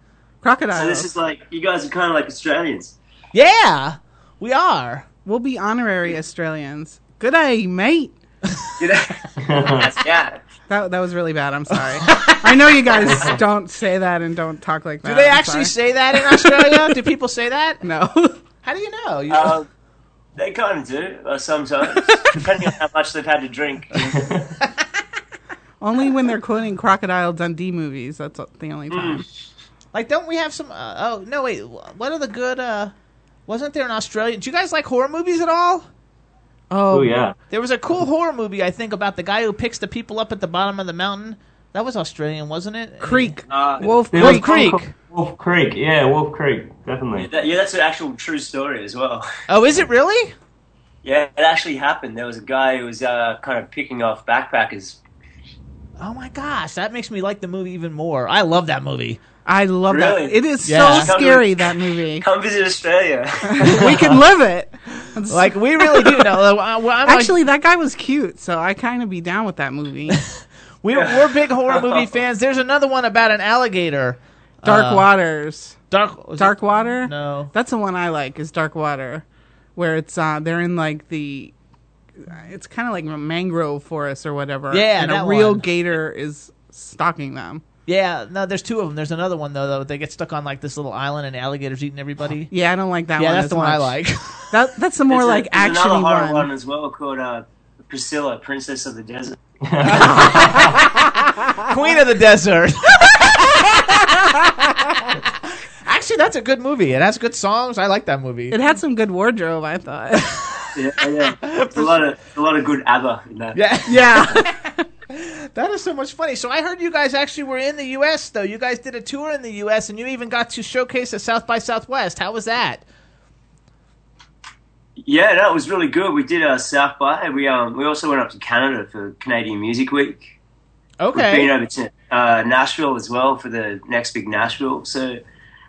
crocodiles. So this is like you guys are kind of like Australians. Yeah, we are. we'll be honorary Australians. Good day, mate. You know? That's yeah. That that was really bad. I'm sorry. I know you guys don't say that and don't talk like that. Do they I'm actually sorry. say that in Australia? do people say that? no? How do you know? You, Um, they kind of do uh, sometimes, depending on how much they've had to drink. only when they're quoting Crocodile Dundee movies. That's the only Hmm. time. like, don't we have some? Uh, oh no, wait. What are the good? uh Wasn't there an Australian? Do you guys like horror movies at all? Oh, Oh, yeah. There was a cool horror movie I think about the guy who picks the people up at the bottom of the mountain. That was Australian, wasn't it? Creek, Uh, Wolf Creek. was Creek. Wolf Creek. Yeah, Wolf Creek. Definitely. that, yeah, that's an actual true story as well. Oh, is it really? Yeah, it actually happened. There was a guy who was uh, kind of picking off backpackers. Oh my gosh, that makes me like the movie even more. I love that movie. I love Really? that. It is Yeah. so scary that movie. Come visit Australia. we can live it. It's- Like we really do know. I'm like- Actually, that guy was cute, so I kind of be down with that movie. we, we're big horror movie fans. There's another one about an alligator. Dark Uh, Waters. Dark. Dark it- Water? No. That's the one I like. Is Dark Water, where it's uh they're in like the, it's kind of like a mangrove forest or whatever. Yeah, and a real one. gator is stalking them. Yeah, no. There's two of them. There's another one though. though. They get stuck on like this little island, and alligators eating everybody. Yeah, I don't like that yeah, one. that's as the one I like. That that's the more There's a- like there's action another horror one. one as well called uh, Priscilla, Princess of the Desert. Queen of the Desert. Actually, that's a good movie. It has good songs. I like that movie. It had some good wardrobe, I thought. Yeah, yeah. There's a lot of a lot of good ABBA in that. Yeah, yeah. That is so much funny. So I heard you guys actually were in the U.S. though. You guys did a tour in the U.S. and you even got to showcase at South by Southwest. How was that? Yeah, no, was really good. We did uh, South by. We um we also went up to Canada for Canadian Music Week. We've been over to uh, Nashville as well for the next big Nashville. So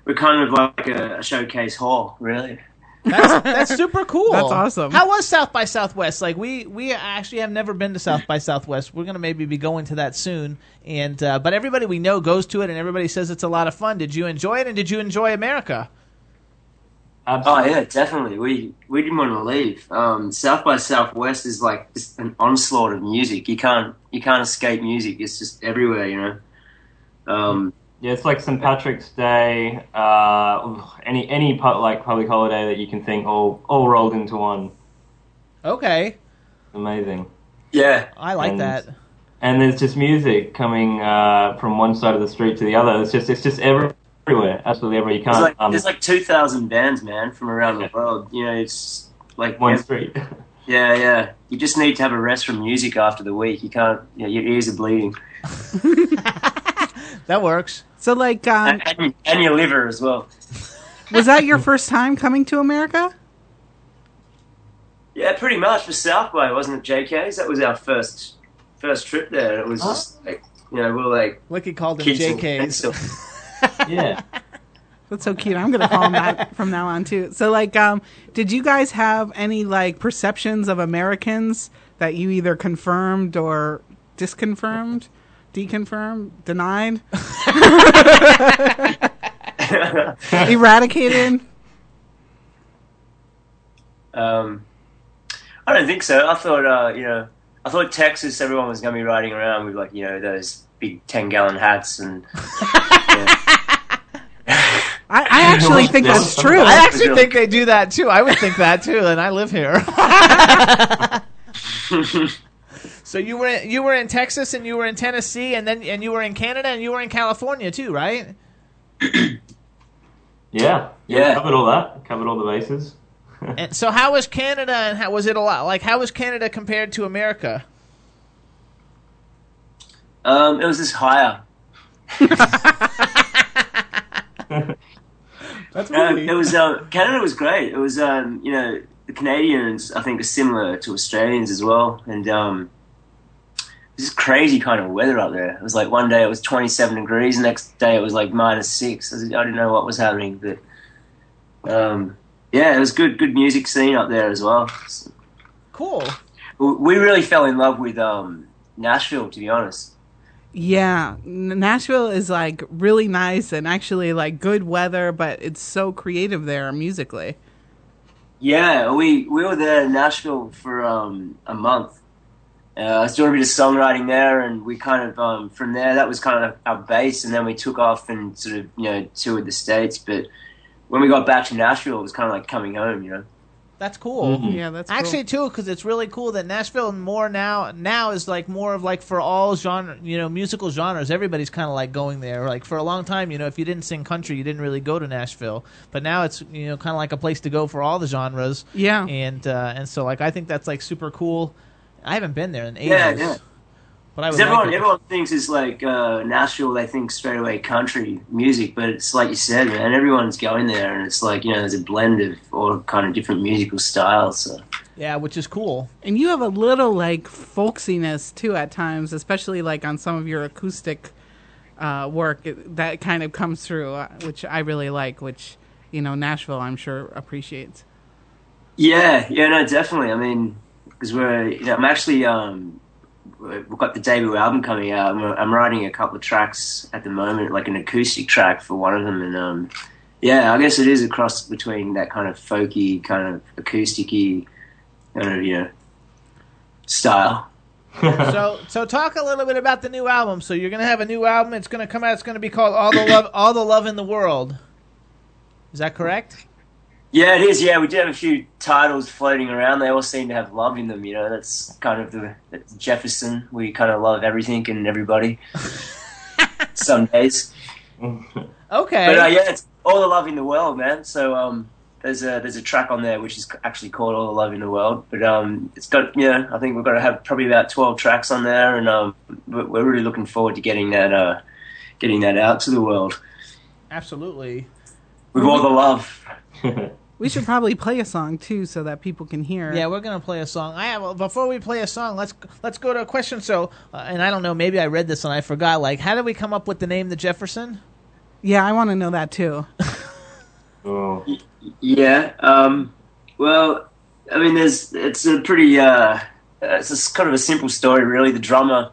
we're kind of like a, a showcase hall, really. That's, that's super cool. That's awesome. How was South by Southwest? Like we we actually have never been to South by Southwest. We're gonna maybe be going to that soon. And uh, but everybody we know goes to it, and everybody says it's a lot of fun. Did you enjoy it? And did you enjoy America? Oh yeah, definitely. We we didn't want to leave. Um, South by Southwest is like just an onslaught of music. You can't you can't escape music. It's just everywhere, you know. Um, Yeah, it's like St. Patrick's Day, uh, any any pu- like public holiday that you can think, all all rolled into one. Okay, Amazing. yeah, I like And- that. And there's just music coming uh, from one side of the street to the other. It's just it's just every- everywhere, absolutely everywhere. You there's can't like um, there's like two thousand bands, man, from around the world. You know, it's like one ev- street. Yeah, yeah. You just need to have a rest from music after the week. You can't. You know, your ears are bleeding, That works. So like, um, and, and, and your liver as well. was that your first time coming to America? Yeah, pretty much for South by, wasn't it, JK's? That was our first first trip there. It was just like you know we were like Licky called them kids and JKs. yeah. That's so cute. I'm gonna call him that from now on too. So like, um, did you guys have any like perceptions of Americans that you either confirmed or disconfirmed, deconfirmed, denied, eradicated? Um, I don't think so. I thought, uh, you know, I thought Texas, everyone was going to be riding around with like, you know, those big ten gallon hats and. I, I actually think that's true. I actually think they do that too. I would think that too, and I live here. so you were in, you were in Texas and you were in Tennessee and then and you were in Canada and you were in California too, right? Yeah. Yeah. Covered all that. Covered all the bases. And so how was Canada and how was it a lot like how was Canada compared to America? Um, it was just higher. That's No, it was uh, Canada was great. It was um, you know the Canadians I think are similar to Australians as well, and um, this crazy kind of weather up there. It was like one day it was 27 degrees, the next day it was like minus six. I didn't know what was happening, but um, yeah, it was good, good music scene up there as well. Cool. We really fell in love with um, Nashville, to be honest. Yeah, Nashville is like really nice and actually like good weather, but it's so creative there musically. Yeah, we we were there in Nashville for um, a month. Uh, I was doing a bit of songwriting there, and we kind of um, from there that was kind of our base, and then we took off and sort of you know toured the states. But when we got back to Nashville, it was kind of like coming home, you know. That's cool. Mhm. Yeah, that's actually too because it's really cool that Nashville more now now is like more of like for all genre you know musical genres. Everybody's kind of like going there. Like for a long time, you know, if you didn't sing country, you didn't really go to Nashville. But now it's you know kind of like a place to go for all the genres. Yeah. and uh, and so like I think that's like super cool. I haven't been there in ages. Yeah, yeah. But I 'Cause would everyone, like everyone thinks it's like uh, Nashville. They think straight away country music, but it's like you said, man. Everyone's going there, and it's like you know, there's a blend of all kind of different musical styles. So Yeah, which is cool. And you have a little like folksiness too at times, especially like on some of your acoustic uh, work it- that kind of comes through, uh, which I really like. Which you know Nashville, I'm sure appreciates. yeah, yeah, no, definitely. I mean, because we're, you know, I'm actually, um, we've got the debut album coming out. I'm, I'm writing a couple of tracks at the moment, like an acoustic track for one of them, and um, yeah, I guess it is a cross between that kind of folky, kind of acousticy, kind of you know, style. so so talk a little bit about the new album. So you're gonna have a new album. It's gonna come out. It's gonna be called All the Love All the Love in the World. Is that correct? Yeah, it is. Yeah, we do have a few titles floating around. They all seem to have love in them. You know, that's kind of the that's Jefferson. We kind of love everything and everybody. Some days, Okay. but uh, yeah, it's all the love in the world, man. So um, there's a there's a track on there which is actually called All the Love in the World. But um, it's got yeah, I think we've got to have probably about twelve tracks on there, and um, we're we're really looking forward to getting that uh, getting that out to the world Absolutely. with all the love. We should probably play a song too, so that people can hear. Yeah, we're gonna play a song. I have before we play a song. Let's let's go to a question. So, uh, and I don't know, maybe I read this and I forgot. Like, how did we come up with the name the Jefferson? yeah, I want to know that too. Oh. Yeah. Um, well, I mean, there's it's a pretty uh, it's a, s- kind of a simple story, really. The drummer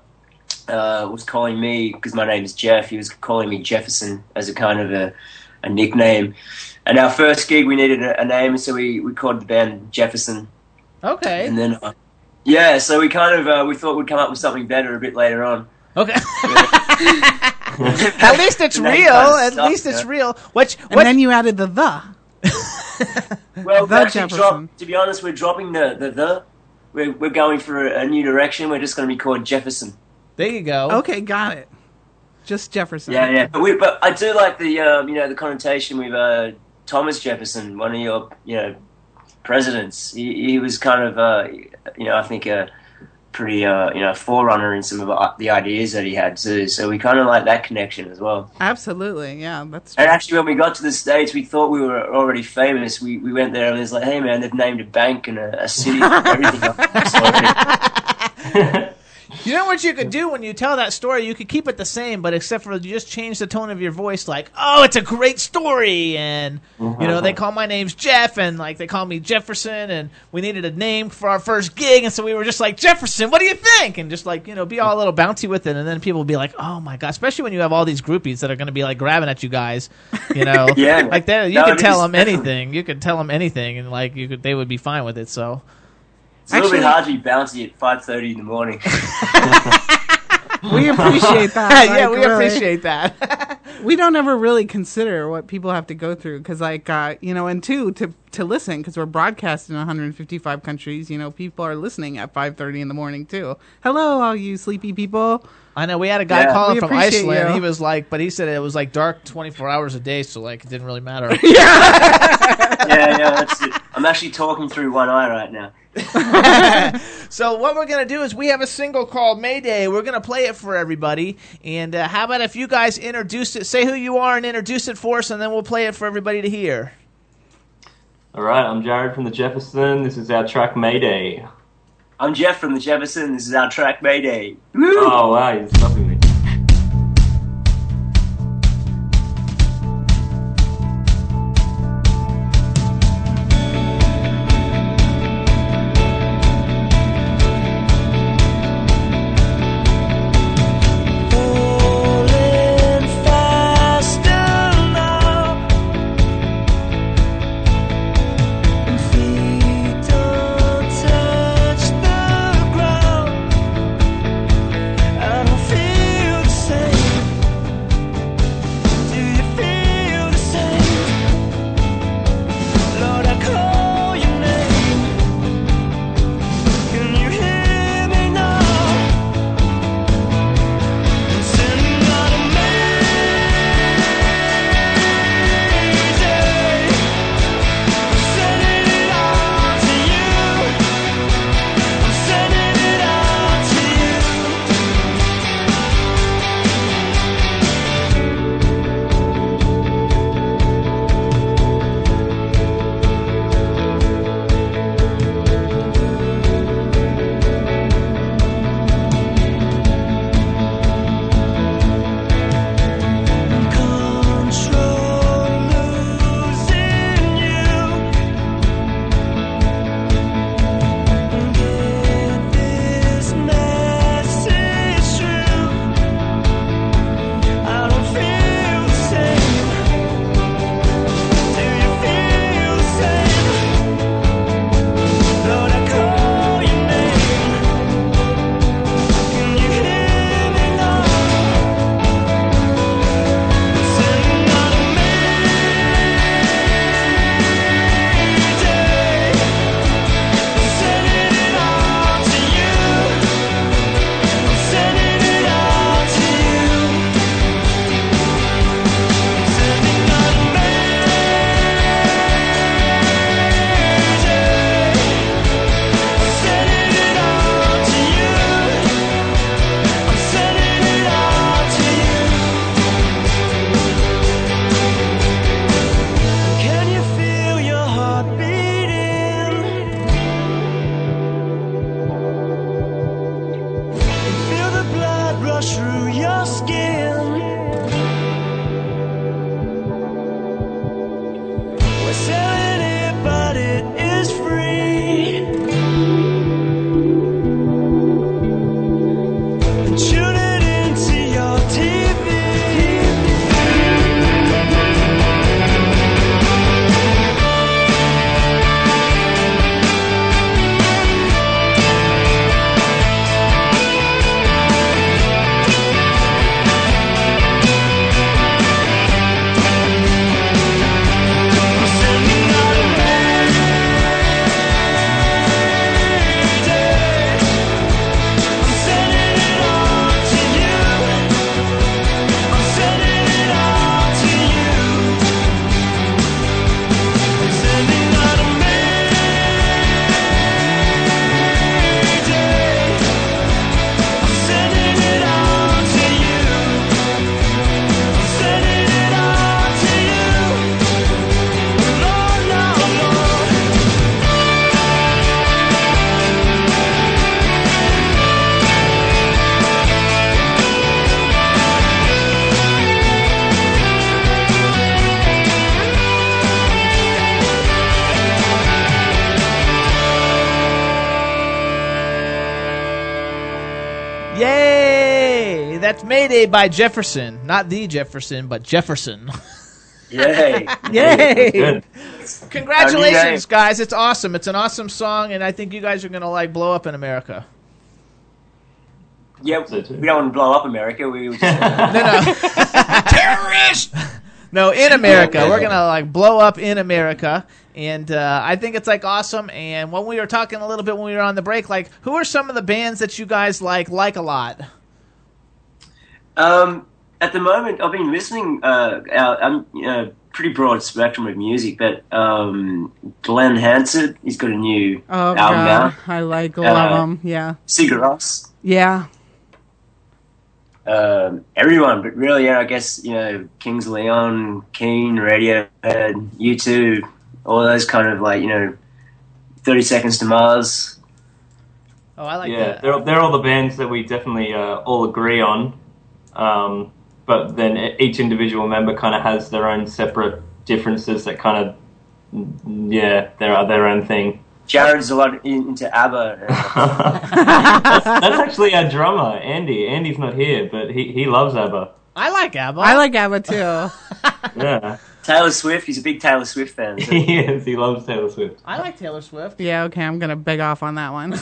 uh, was calling me because my name is Jeff. He was calling me Jefferson as a kind of a, a nickname. And our first gig, we needed a, a name, so we, we called the band Jefferson. Okay. And then, uh, yeah, so we kind of uh, we thought we'd come up with something better a bit later on. Okay. At least it's real. kind of At stuff, least it's yeah. real. Which And what? then you added the the. Well, The we actually Jefferson. dropped, to be honest, we're dropping the the. the. We're, we're going for a, a new direction. We're just going to be called Jefferson. there you go. Okay, got it. Just Jefferson. Yeah, yeah. But, we, but I do like the um, you know the connotation with uh, Thomas Jefferson, one of your you know presidents. He, he was kind of uh, you know I think a pretty uh, you know forerunner in some of the ideas that he had too. So we kind of like that connection as well. Absolutely. Yeah, that's true. And actually, when we got to the states, we thought we were already famous. We we went there and it was like, hey man, they've named a bank and a, a city, and everything. You know what you could do when you tell that story? You could keep it the same, but except for you just change the tone of your voice, like, "Oh, it's a great story," and you know they call my name's Jeff, and like they call me Jefferson, and we needed a name for our first gig, and so we were just like Jefferson. What do you think? And just like you know, be all a little bouncy with it, and then people will be like, "Oh my god!" Especially when you have all these groupies that are going to be like grabbing at you guys, you know, Yeah. like that. You No, can it tell them anything. You could tell them anything, and like you could, they would be fine with it. So. It's a little bit Actually- hard to be bouncy at five thirty in the morning. we appreciate that. yeah, like, we really. appreciate that. we don't ever really consider what people have to go through because like uh, you know and two to to listen because we're broadcast in 155 countries you know people are listening at 5.30 in the morning too hello all you sleepy people I know we had a guy Yeah. calling from Iceland. you. He was like, but he said it was like dark 24 hours a day, so like it didn't really matter. yeah, yeah, that's it. I'm actually talking through one eye right now. so what we're gonna do is we have a single called Mayday. We're gonna play it for everybody. And uh, how about if you guys introduce it, say who you are, and introduce it for us, and then we'll play it for everybody to hear. All right, I'm Jared from the Jefferson. This is our track Mayday. I'm Jeff from the Jefferson. This is our track Mayday. Woo! Oh wow, you're stopping me. That's by Jefferson. Not the Jefferson, but Jefferson. Yay! Yay! Good. Congratulations, Yay. guys. It's awesome. It's an awesome song, and I think you guys are going to like blow up in America. Yeah, we don't want to blow up America. We were just, No, no. Terrorist! No, in America. We're going to like blow up in America. And uh, I think it's like awesome. And when we were talking a little bit when we were on the break, like, who are some of the bands that you guys like like a lot? Um, at the moment, I've been listening. Uh, uh, I'm you know, pretty broad spectrum of music, but um, Glen Hansard, he's got a new Oh album god, out. I like all of Uh, them. Yeah, Sigur Rós, yeah. um, everyone, but really, yeah, I guess you know, Kings Leon, Keane, Radiohead, U2, all those kind of like you know, Thirty Seconds to Mars. Oh, I like yeah, that. they're they're all the bands that we definitely uh, all agree on. Um, but then e- each individual member kind of has their own separate differences that kind of yeah, they're their own thing. Jared's a lot into ABBA. that's, that's actually our drummer, Andy. Andy's not here, but he, he loves ABBA. I like ABBA. I like ABBA too. Yeah, Taylor Swift, he's a big Taylor Swift fan. so- he is. He loves Taylor Swift. I like Taylor Swift. yeah, okay, I'm gonna beg off on that one.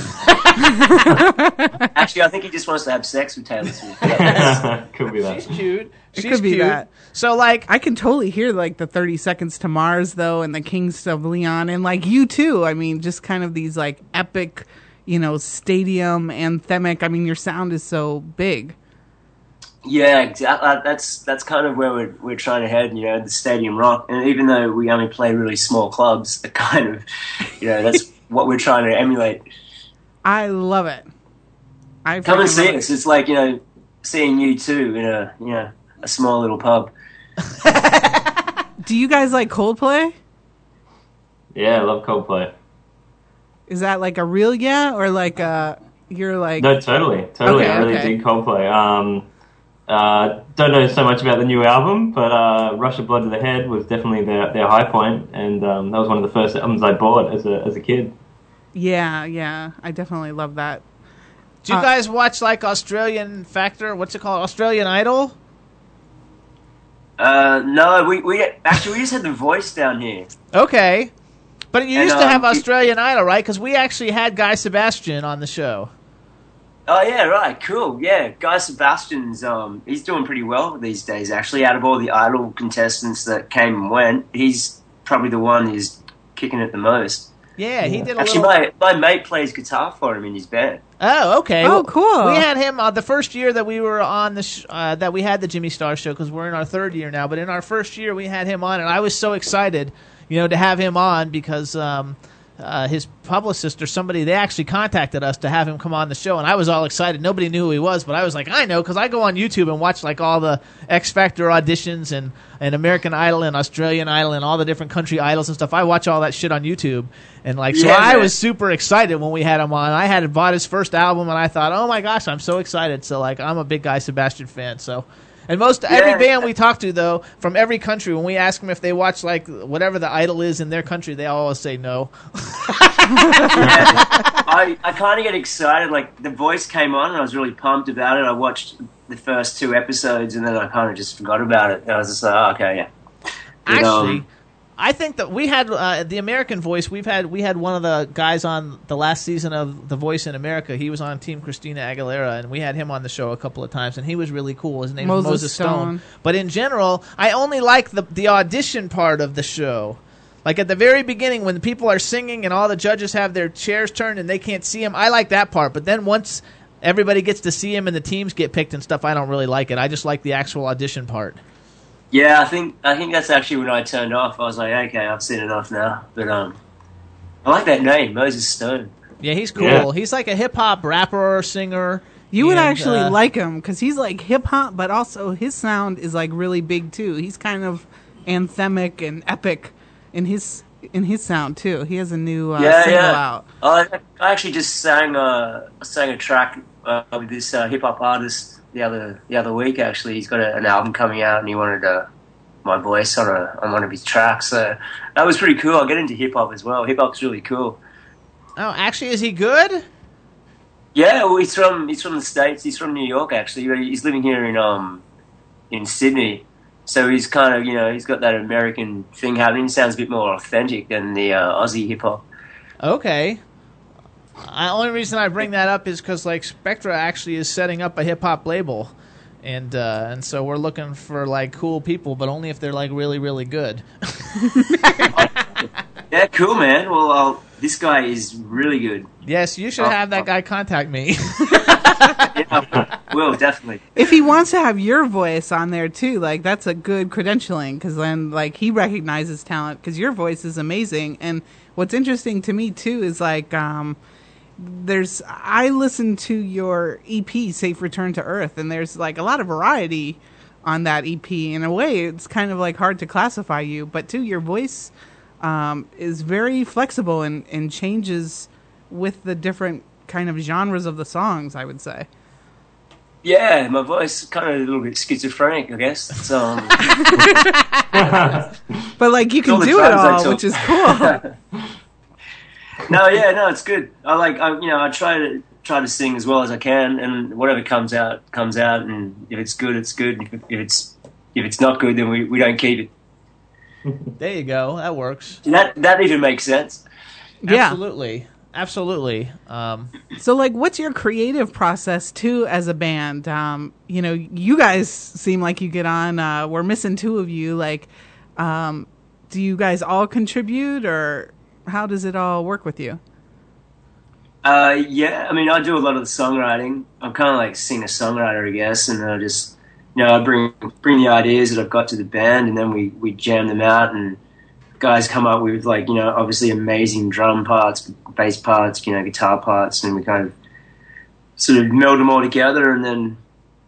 Actually, I think he just wants to have sex with Taylor Swift. Could be that. She's cute. It She's could be cute. that. So like, I can totally hear like the 30 Seconds to Mars though, and the Kings of Leon, and like U2. I mean, just kind of these like epic, you know, stadium anthemic. I mean, your sound is so big. Yeah, exactly. That's that's kind of where we're we're trying to head. You know, the stadium rock, and even though we only play really small clubs, the kind of, you know, that's what we're trying to emulate. I love it. I Come and see love us. It's like you know, seeing U2 in a you know a small little pub. Do you guys like Coldplay? Yeah, I love Coldplay. Is that like a real yeah, or like uh you're like No, totally, totally. Okay, I really okay. dig Coldplay. Um, uh, don't know so much about the new album, but uh, Rush of Blood to the Head was definitely their, their high point, and um, that was one of the first albums I bought as a as a kid. yeah, yeah. I definitely love that. do you Uh, guys watch like Australian Factor? What's it called? Australian Idol? Uh, no, we we actually we just had the voice down here. Okay. But you And, used to um, have it- Australian Idol, right? Because we actually had Guy Sebastian on the show. Oh yeah, right, cool. Yeah, Guy Sebastian's um he's doing pretty well these days. Actually, out of all the Idol contestants that came and went, he's probably the one who's kicking it the most. Yeah, he did a Actually, little. my my mate plays guitar for him in his band. Oh, okay. Oh, cool. We had him uh, the first year that we were on the sh- uh, that we had the Jimmy Star show because we're in our third year now. But in our first year, we had him on, and I was so excited, you know, to have him on because um, uh, his publicist or somebody they actually contacted us to have him come on the show, and I was all excited. Nobody knew who he was, but I was like, I know because I go on YouTube and watch like all the X Factor auditions and and American Idol and Australian Idol and all the different country idols and stuff. I watch all that shit on YouTube, and like so Yeah, I man. was super excited when we had him on. I had bought his first album, and I thought, oh my gosh, I'm so excited. So like, I'm a big Guy Sebastian fan. So, and most every band we talk to though, from every country, when we ask them if they watch like whatever the idol is in their country, they always say no. I I kind of get excited. Like the voice came on, and I was really pumped about it. I watched the first two episodes, and then I kind of just forgot about it. I was just like, oh, okay, yeah. But, Actually, um, I think that we had uh, the American Voice. We've had we had one of the guys on the last season of The Voice in America. He was on Team Christina Aguilera, and we had him on the show a couple of times, and he was really cool. His name Moses Moses Stone. Stone. But in general, I only like the the audition part of the show. Like at the very beginning, when the people are singing and all the judges have their chairs turned and they can't see him, I like that part. But then once everybody gets to see him and the teams get picked and stuff, I don't really like it. I just like the actual audition part. Yeah, I think I think that's actually when I turned off. I was like, okay, I've seen enough now. But um, I like that name, Moses Stone. Yeah, he's cool. Yeah. He's like a hip hop rapper, singer. You would and, actually uh, like him because he's like hip hop, but also his sound is like really big too. He's kind of anthemic and epic in his in his sound too. He has a new uh, yeah, single yeah. out. I, I actually just sang uh sang a track uh, with this uh, hip hop artist the other the other week. Actually, he's got a, an album coming out, and he wanted uh, my voice on a on one of his tracks. So that was pretty cool. I get into hip hop as well. Hip hop's really cool. Oh, actually, is he good? Yeah, well, he's from he's from the states. He's from New York, actually. But He's living here in um in Sydney, so he's kind of you know he's got that American thing happening. Sounds a bit more authentic than the uh, Aussie hip hop. Okay. The only reason I bring that up is because like Spectre actually is setting up a hip hop label, and uh, and so we're looking for like cool people, but only if they're like really really good. Yeah, cool, man. Well, I'll, this guy is really good. yes, you should have that guy contact me. Yeah, will definitely. If he wants to have your voice on there too, like that's a good credentialing because then like he recognizes talent because your voice is amazing. And what's interesting to me too is like um, there's I listened to your EP Safe Return to Earth, and there's like a lot of variety on that EP. In a way, it's kind of like hard to classify you, but too your voice um, is very flexible and, and changes with the different kind of genres of the songs. I would say. Yeah, my voice is kind of a little bit schizophrenic, I guess. So, um, But like you can do it all, which is cool. no, yeah, no, it's good. I like, I, you know, I try to try to sing as well as I can, and whatever comes out comes out, and if it's good, it's good. If, if it's if it's not good, then we, we don't keep it. There you go. That works. That that even makes sense. Yeah. Absolutely. Absolutely. Um, So, like, what's your creative process too as a band? Um, you know, you guys seem like you get on. Uh, we're missing two of you. Like, um, do you guys all contribute, or how does it all work with you? Uh, yeah, I mean, I do a lot of the songwriting. I'm kind of like singer songwriter, I guess, and I just, you know, I bring bring the ideas that I've got to the band, and then we we jam them out, and guys come up with like, you know, obviously amazing drum parts, bass parts, you know, guitar parts, and we kind of sort of meld them all together, and then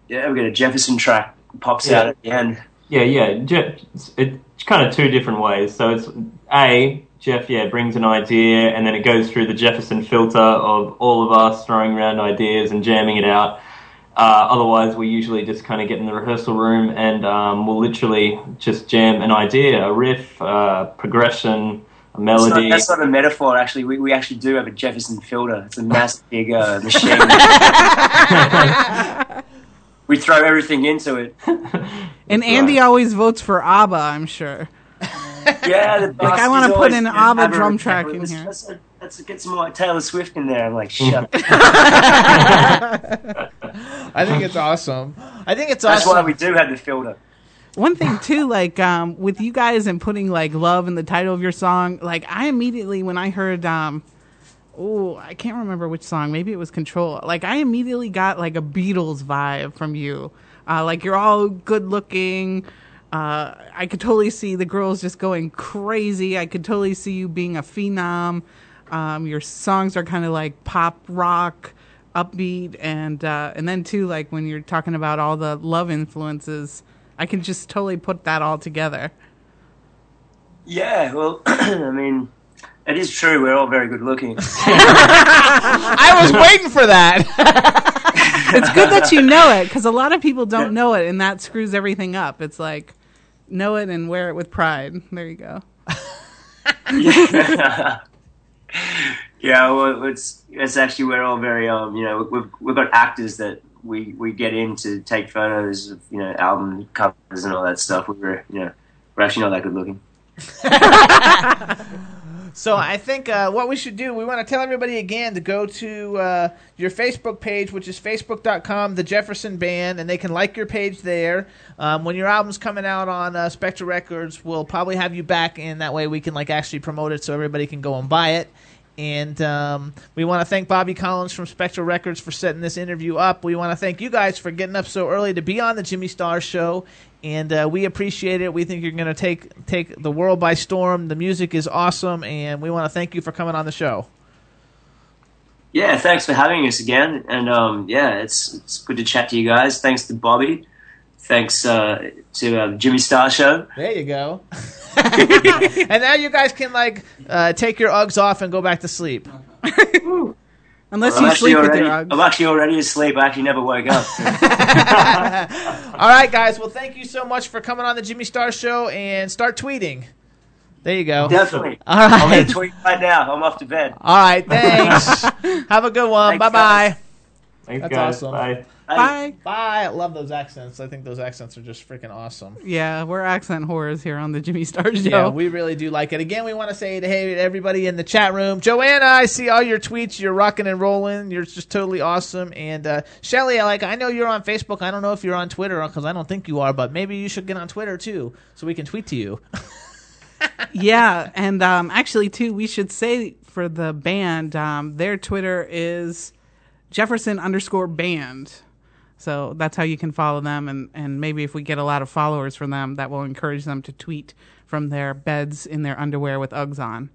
yeah, we get a Jefferson track pops Yeah. out at the end. Yeah, yeah. It's kind of two different ways. So it's a Jeff, yeah, brings an idea, and then it goes through the Jefferson filter of all of us throwing around ideas and jamming it out. Uh, otherwise, we usually just kind of get in the rehearsal room and um, we'll literally just jam an idea, a riff, uh, progression, a That's not, melody. that's not a metaphor, actually. We, we actually do have a Jefferson filter. It's a massive big uh, machine. we throw everything into it. And Andy always votes for ABBA. I'm sure. Yeah, the Like, I wanna put always, an you ABBA drum track in let's, here. Let's, let's get some more Taylor Swift in there. I'm like, shut. up. I think it's awesome. I think it's That's awesome. That's why we do have the filter. One thing too, like um, with you guys and putting like love in the title of your song, like I immediately when I heard um, oh I can't remember which song, maybe it was Control. Like I immediately got like a Beatles vibe from you. Uh, like you're all good looking. Uh, I could totally see the girls just going crazy. I could totally see you being a phenom. Um, your songs are kind of like pop rock, upbeat, and uh, and then too like when you're talking about all the love influences, I can just totally put that all together. Yeah, well, I mean, it is true. We're all very good looking. I was waiting for that. It's good that you know it because a lot of people don't know it, and that screws everything up. It's like know it and wear it with pride. There you go. yeah, yeah well, it's it's actually we're all very um you know we've we've got actors that we we get in to take photos of you know album covers and all that stuff. We're you know we're actually not that good looking. So I think uh, what we should do, we want to tell everybody again to go to uh, your Facebook page, which is facebook.com, the Jefferson Band, and they can like your page there. Um, when your album's coming out on uh, Records, we'll probably have you back, and that way we can like actually promote it so everybody can go and buy it. And um, we want to thank Bobby Collins from Spectre Records for setting this interview up. We want to thank you guys for getting up so early to be on the Jimmy Star Show, and uh, we appreciate it. We think you're going to take take the world by storm. The music is awesome, and we want to thank you for coming on the show. Yeah, thanks for having us again. And um, yeah, it's it's good to chat to you guys. Thanks to Bobby. Thanks uh, to uh, Jimmy Star Show. There you go. and now you guys can like uh, take your Uggs off and go back to sleep. Unless I'm you actually sleep with already, your Uggs. I'm actually already asleep. I actually never woke up. so- All right, guys. Well, thank you so much for coming on the Jimmy Star Show and start tweeting. There you go. Definitely. All I'm going to tweet right now. I'm off to bed. All right. Thanks. Have a good one. Thanks, Bye bye. guys. Thanks, That's guys. awesome. Bye. Bye. Bye. I love those accents. I think those accents are just freaking awesome. Yeah, we're accent horrors here on the Jimmy Star Show. Yeah, we really do like it. Again, we want to say to hey to everybody in the chat room, Joanna, I see all your tweets. You're rocking and rolling. You're just totally awesome. And uh, Shelly, I like. I know you're on Facebook. I don't know if you're on Twitter because I don't think you are, but maybe you should get on Twitter too, so we can tweet to you. yeah, and um, actually, too, we should say for the band, um, their Twitter is Jefferson underscore band. So that's how you can follow them, and, and maybe if we get a lot of followers from them, that will encourage them to tweet from their beds in their underwear with Uggs on.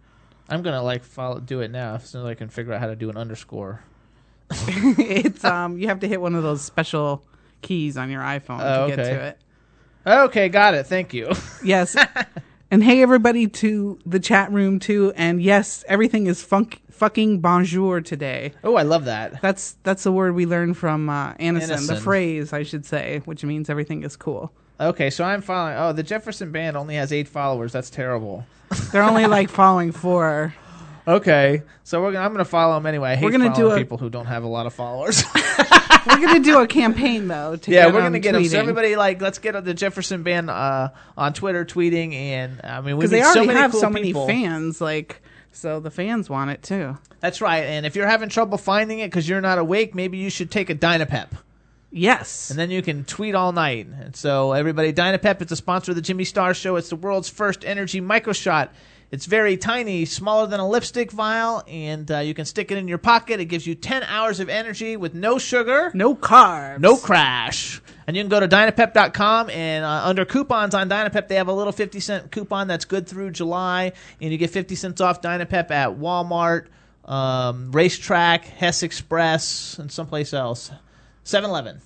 I'm gonna like follow do it now so I can figure out how to do an underscore. it's um, you have to hit one of those special keys on your iPhone Oh, to get to it. Okay, got it. Thank you. Yes. and hey, everybody, to the chat room too. And yes, everything is funk fucking bonjour today. Oh, I love that. That's that's the word we learned from uh, Anison, the phrase I should say, which means everything is cool. Okay, so I'm following. Oh, the Jefferson Band only has eight followers. That's terrible. They're only like following four. Okay, so we're gonna, I'm going to follow them anyway. I hate We're gonna following do a- people who don't have a lot of followers. We're gonna do a campaign though. To yeah, we're gonna get them. So everybody, like, let's get the Jefferson Band uh, on Twitter tweeting, and I mean, we meet they already so many have cool so many people. fans. Like, so the fans want it too. That's right. And if you're having trouble finding it because you're not awake, maybe you should take a Dynapep. Yes. And then you can tweet all night. And so, everybody, Dynapep is a sponsor of the Jimmy Star Show. It's the world's first energy micro shot. It's very tiny, smaller than a lipstick vial, and uh, you can stick it in your pocket. It gives you 10 hours of energy with no sugar, no carbs, no crash. And you can go to Dynapep.com, and uh, under coupons on Dynapep, they have a little 50 cent coupon that's good through July, and you get 50 cents off Dynapep at Walmart, um, RaceTrac, Hess Express, and someplace else. 7 Eleven.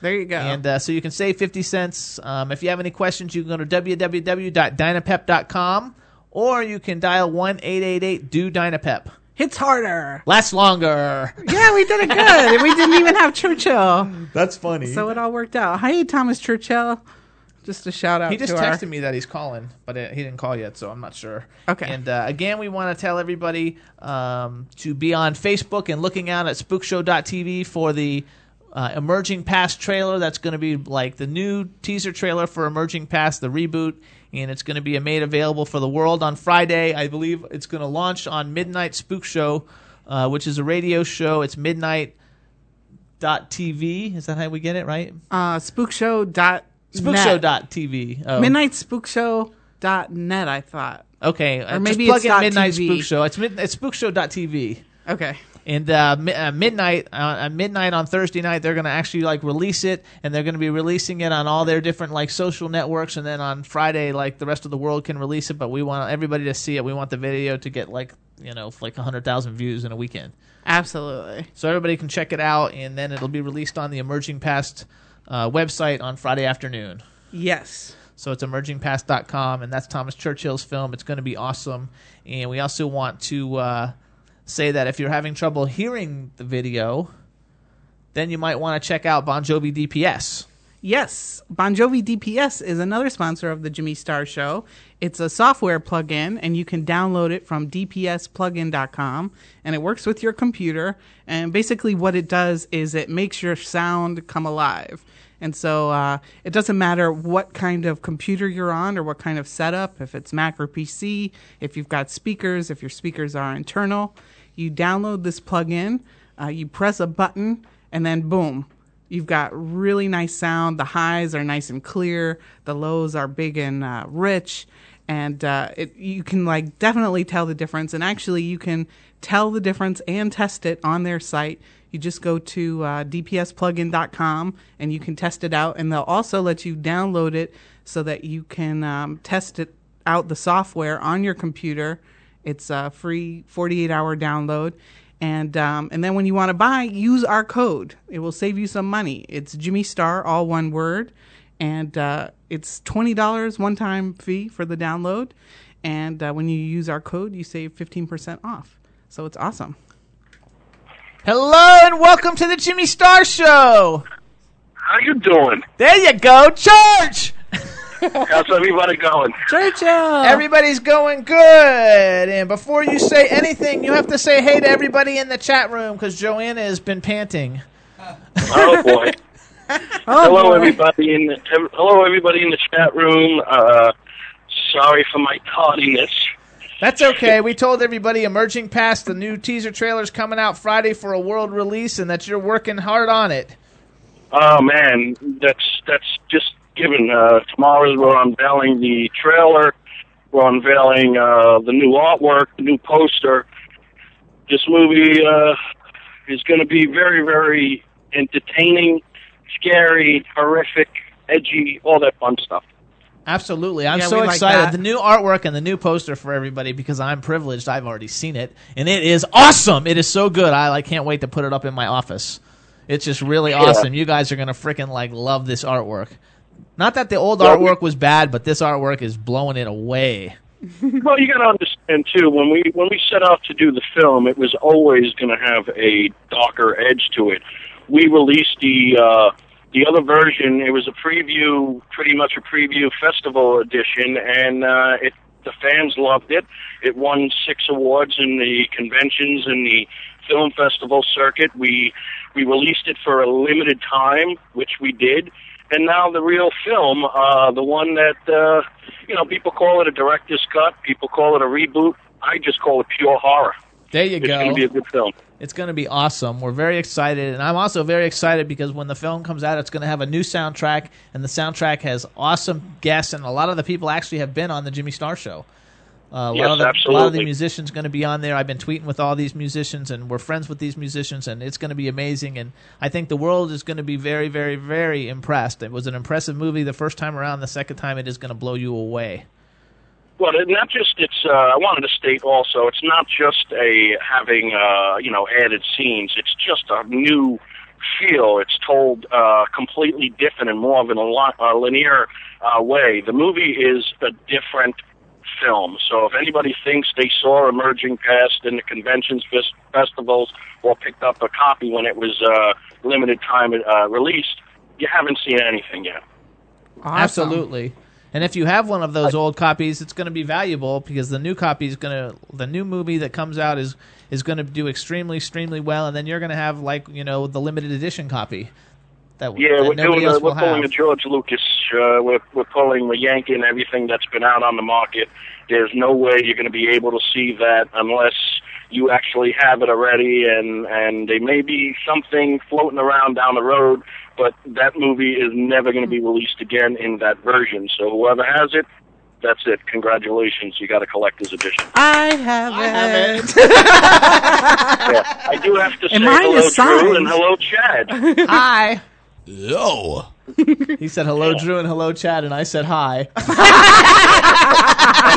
There you go. And uh, so you can save 50 cents. Um, if you have any questions, you can go to www.dynapep.com or you can dial 1 888 do Dynapep. Hits harder. Lasts longer. Yeah, we did it good. we didn't even have Churchill. That's funny. So it all worked out. Hi, Thomas Churchill. Just a shout out He just to texted our... me that he's calling, but he didn't call yet, so I'm not sure. Okay. And uh, again, we want to tell everybody um, to be on Facebook and looking out at spookshow.tv for the uh, Emerging Past trailer. That's going to be like the new teaser trailer for Emerging Past, the reboot, and it's going to be made available for the world on Friday. I believe it's going to launch on Midnight Spook Show, uh, which is a radio show. It's midnight. Dot TV is that how we get it right? Uh, spookshow dot Spookshow dot TV. Oh. Midnight Spookshow dot net. I thought. Okay, Or uh, maybe just it's plug in dot Midnight TV. Spook Show. It's mid, it's spookshow.tv. Okay. And uh, mi- uh, midnight uh, at midnight on Thursday night, they're going to actually like release it, and they're going to be releasing it on all their different like social networks. And then on Friday, like the rest of the world can release it, but we want everybody to see it. We want the video to get like you know like hundred thousand views in a weekend. Absolutely. So everybody can check it out, and then it'll be released on the Emerging Past uh, website on Friday afternoon. Yes. So it's emergingpast.com, and that's Thomas Churchill's film. It's going to be awesome. And we also want to uh, say that if you're having trouble hearing the video, then you might want to check out Bongiovi DPS. Yes, Bongiovi DPS is another sponsor of the Jimmy Star Show. It's a software plugin, and you can download it from dpsplugin.com, and it works with your computer. And basically, what it does is it makes your sound come alive. And so uh, it doesn't matter what kind of computer you're on or what kind of setup, if it's Mac or PC, if you've got speakers, if your speakers are internal. You download this plugin, uh, you press a button, and then boom, You've got really nice sound. The highs are nice and clear. The lows are big and uh, rich, and uh, it, you can like definitely tell the difference. And actually, you can tell the difference and test it on their site. You just go to uh, dpsplugin.com and you can test it out, and they'll also let you download it so that you can um, test it out the software on your computer. It's a free 48 hour download. And um, and then when you want to buy, use our code. It will save you some money. It's Jimmy Star, all one word, and uh, it's twenty dollars one time fee for the download. And uh, when you use our code, you save fifteen percent off. So it's awesome. Hello and welcome to the Jimmy Star Show. How you doing? There you go, Church. How's everybody going? Churchill. Everybody's going good. And before you say anything, you have to say hey to everybody in the chat room because Joanna has been panting. Oh boy. hello everybody in the hello everybody in the chat room. Uh, sorry for my tardiness. That's okay. We told everybody emerging past the new teaser trailer's coming out Friday for a world release and that you're working hard on it. Oh man, that's that's just given. Uh, tomorrow we're unveiling the trailer. We're unveiling uh, the new artwork, the new poster. This movie uh, is going to be very, very entertaining, scary, horrific, edgy, all that fun stuff. Absolutely. I'm Yeah, so we like excited. the new artwork and the new poster for everybody because I'm privileged. I've already seen it and it is awesome. It is so good. I like can't wait to put it up in my office. It's just really Yeah. awesome. You guys are going to freaking like love this artwork. Not that the old Well, we- artwork was bad, but this artwork is blowing it away. well, you got to understand too. when we when we set out to do the film, it was always going to have a darker edge to it. We released the uh, the other version. It was a preview, pretty much a preview festival edition, and uh, it the fans loved it. It won six awards in the conventions and the film festival circuit. We we released it for a limited time, which we did, and now the real film, uh, the one that uh, you know people call it a director's cut, people call it a reboot. I just call it pure horror. There you It's go. going to be a good film. It's going to be awesome. We're very excited, and I'm also very excited because when the film comes out, it's going to have a new soundtrack, and the soundtrack has awesome guests, and a lot of the people actually have been on the Jimmy Star Show. Uh, a, lot Yes, of the, a lot of the musicians going to be on there. I've been tweeting with all these musicians, and we're friends with these musicians, and it's going to be amazing. And I think the world is going to be very, very, very impressed. It was an impressive movie the first time around. The second time, it is going to blow you away. Well, not just it's. Uh, I wanted to state also, it's not just a having uh, you know added scenes. It's just a new feel. It's told uh, completely different and more of a li- uh, linear uh, way. The movie is a different film. So if anybody thinks they saw Emerging Past in the conventions, fes- festivals, or picked up a copy when it was uh, limited time uh, released, you haven't seen anything yet. Absolutely. And if you have one of those old copies, it's going to be valuable because the new copy is going to the new movie that comes out is is going to do extremely extremely well, and then you're going to have like you know the limited edition copy. That Yeah, that we're nobody doing. A, we're pulling have. a George Lucas. Uh, we're we're pulling, we're yanking everything that's been out on the market. There's no way you're going to be able to see that unless you actually have it already, and and there may be something floating around down the road, but that movie is never going to be released again in that version. So whoever has it. That's it. Congratulations! You got a collector's edition. I have it. Yeah, I do have to say And mine hello, Drew, and hello, Chad. Hi. Yo. he said hello, Drew, and hello, Chad, and I said hi. and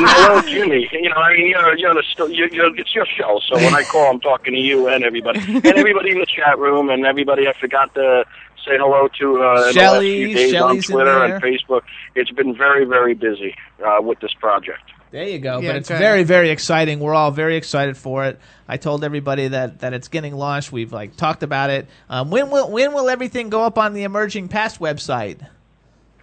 hello, Jimmy. You know, I mean, you're, you're, the you're, you're, it's your show, so when I call, I'm talking to you and everybody, and everybody in the chat room, and everybody I forgot to say hello to uh, in the last Shelley, few days Shelley's on Twitter and Facebook. It's been very, very busy uh, with this project. There you go. Yeah, but it's good. very, very exciting. We're all very excited for it. I told everybody that, that it's getting launched. We've like talked about it. Um, when will when will everything go up on the Emerging Past website?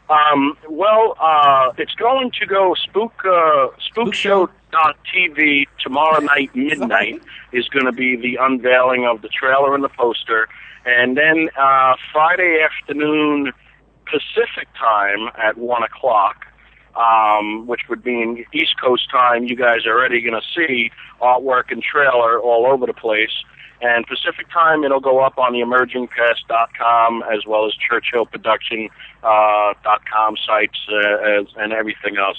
Um, well, uh, it's going to go spook uh, spookshow.tv tomorrow night midnight is going to be the unveiling of the trailer and the poster, and then uh, Friday afternoon Pacific time at one o'clock. Um, which would mean East Coast time, you guys are already going to see artwork and trailer all over the place. And Pacific time, it'll go up on the emergingpast.com as well as churchillproduction.com uh, dot com sites uh, as, and everything else.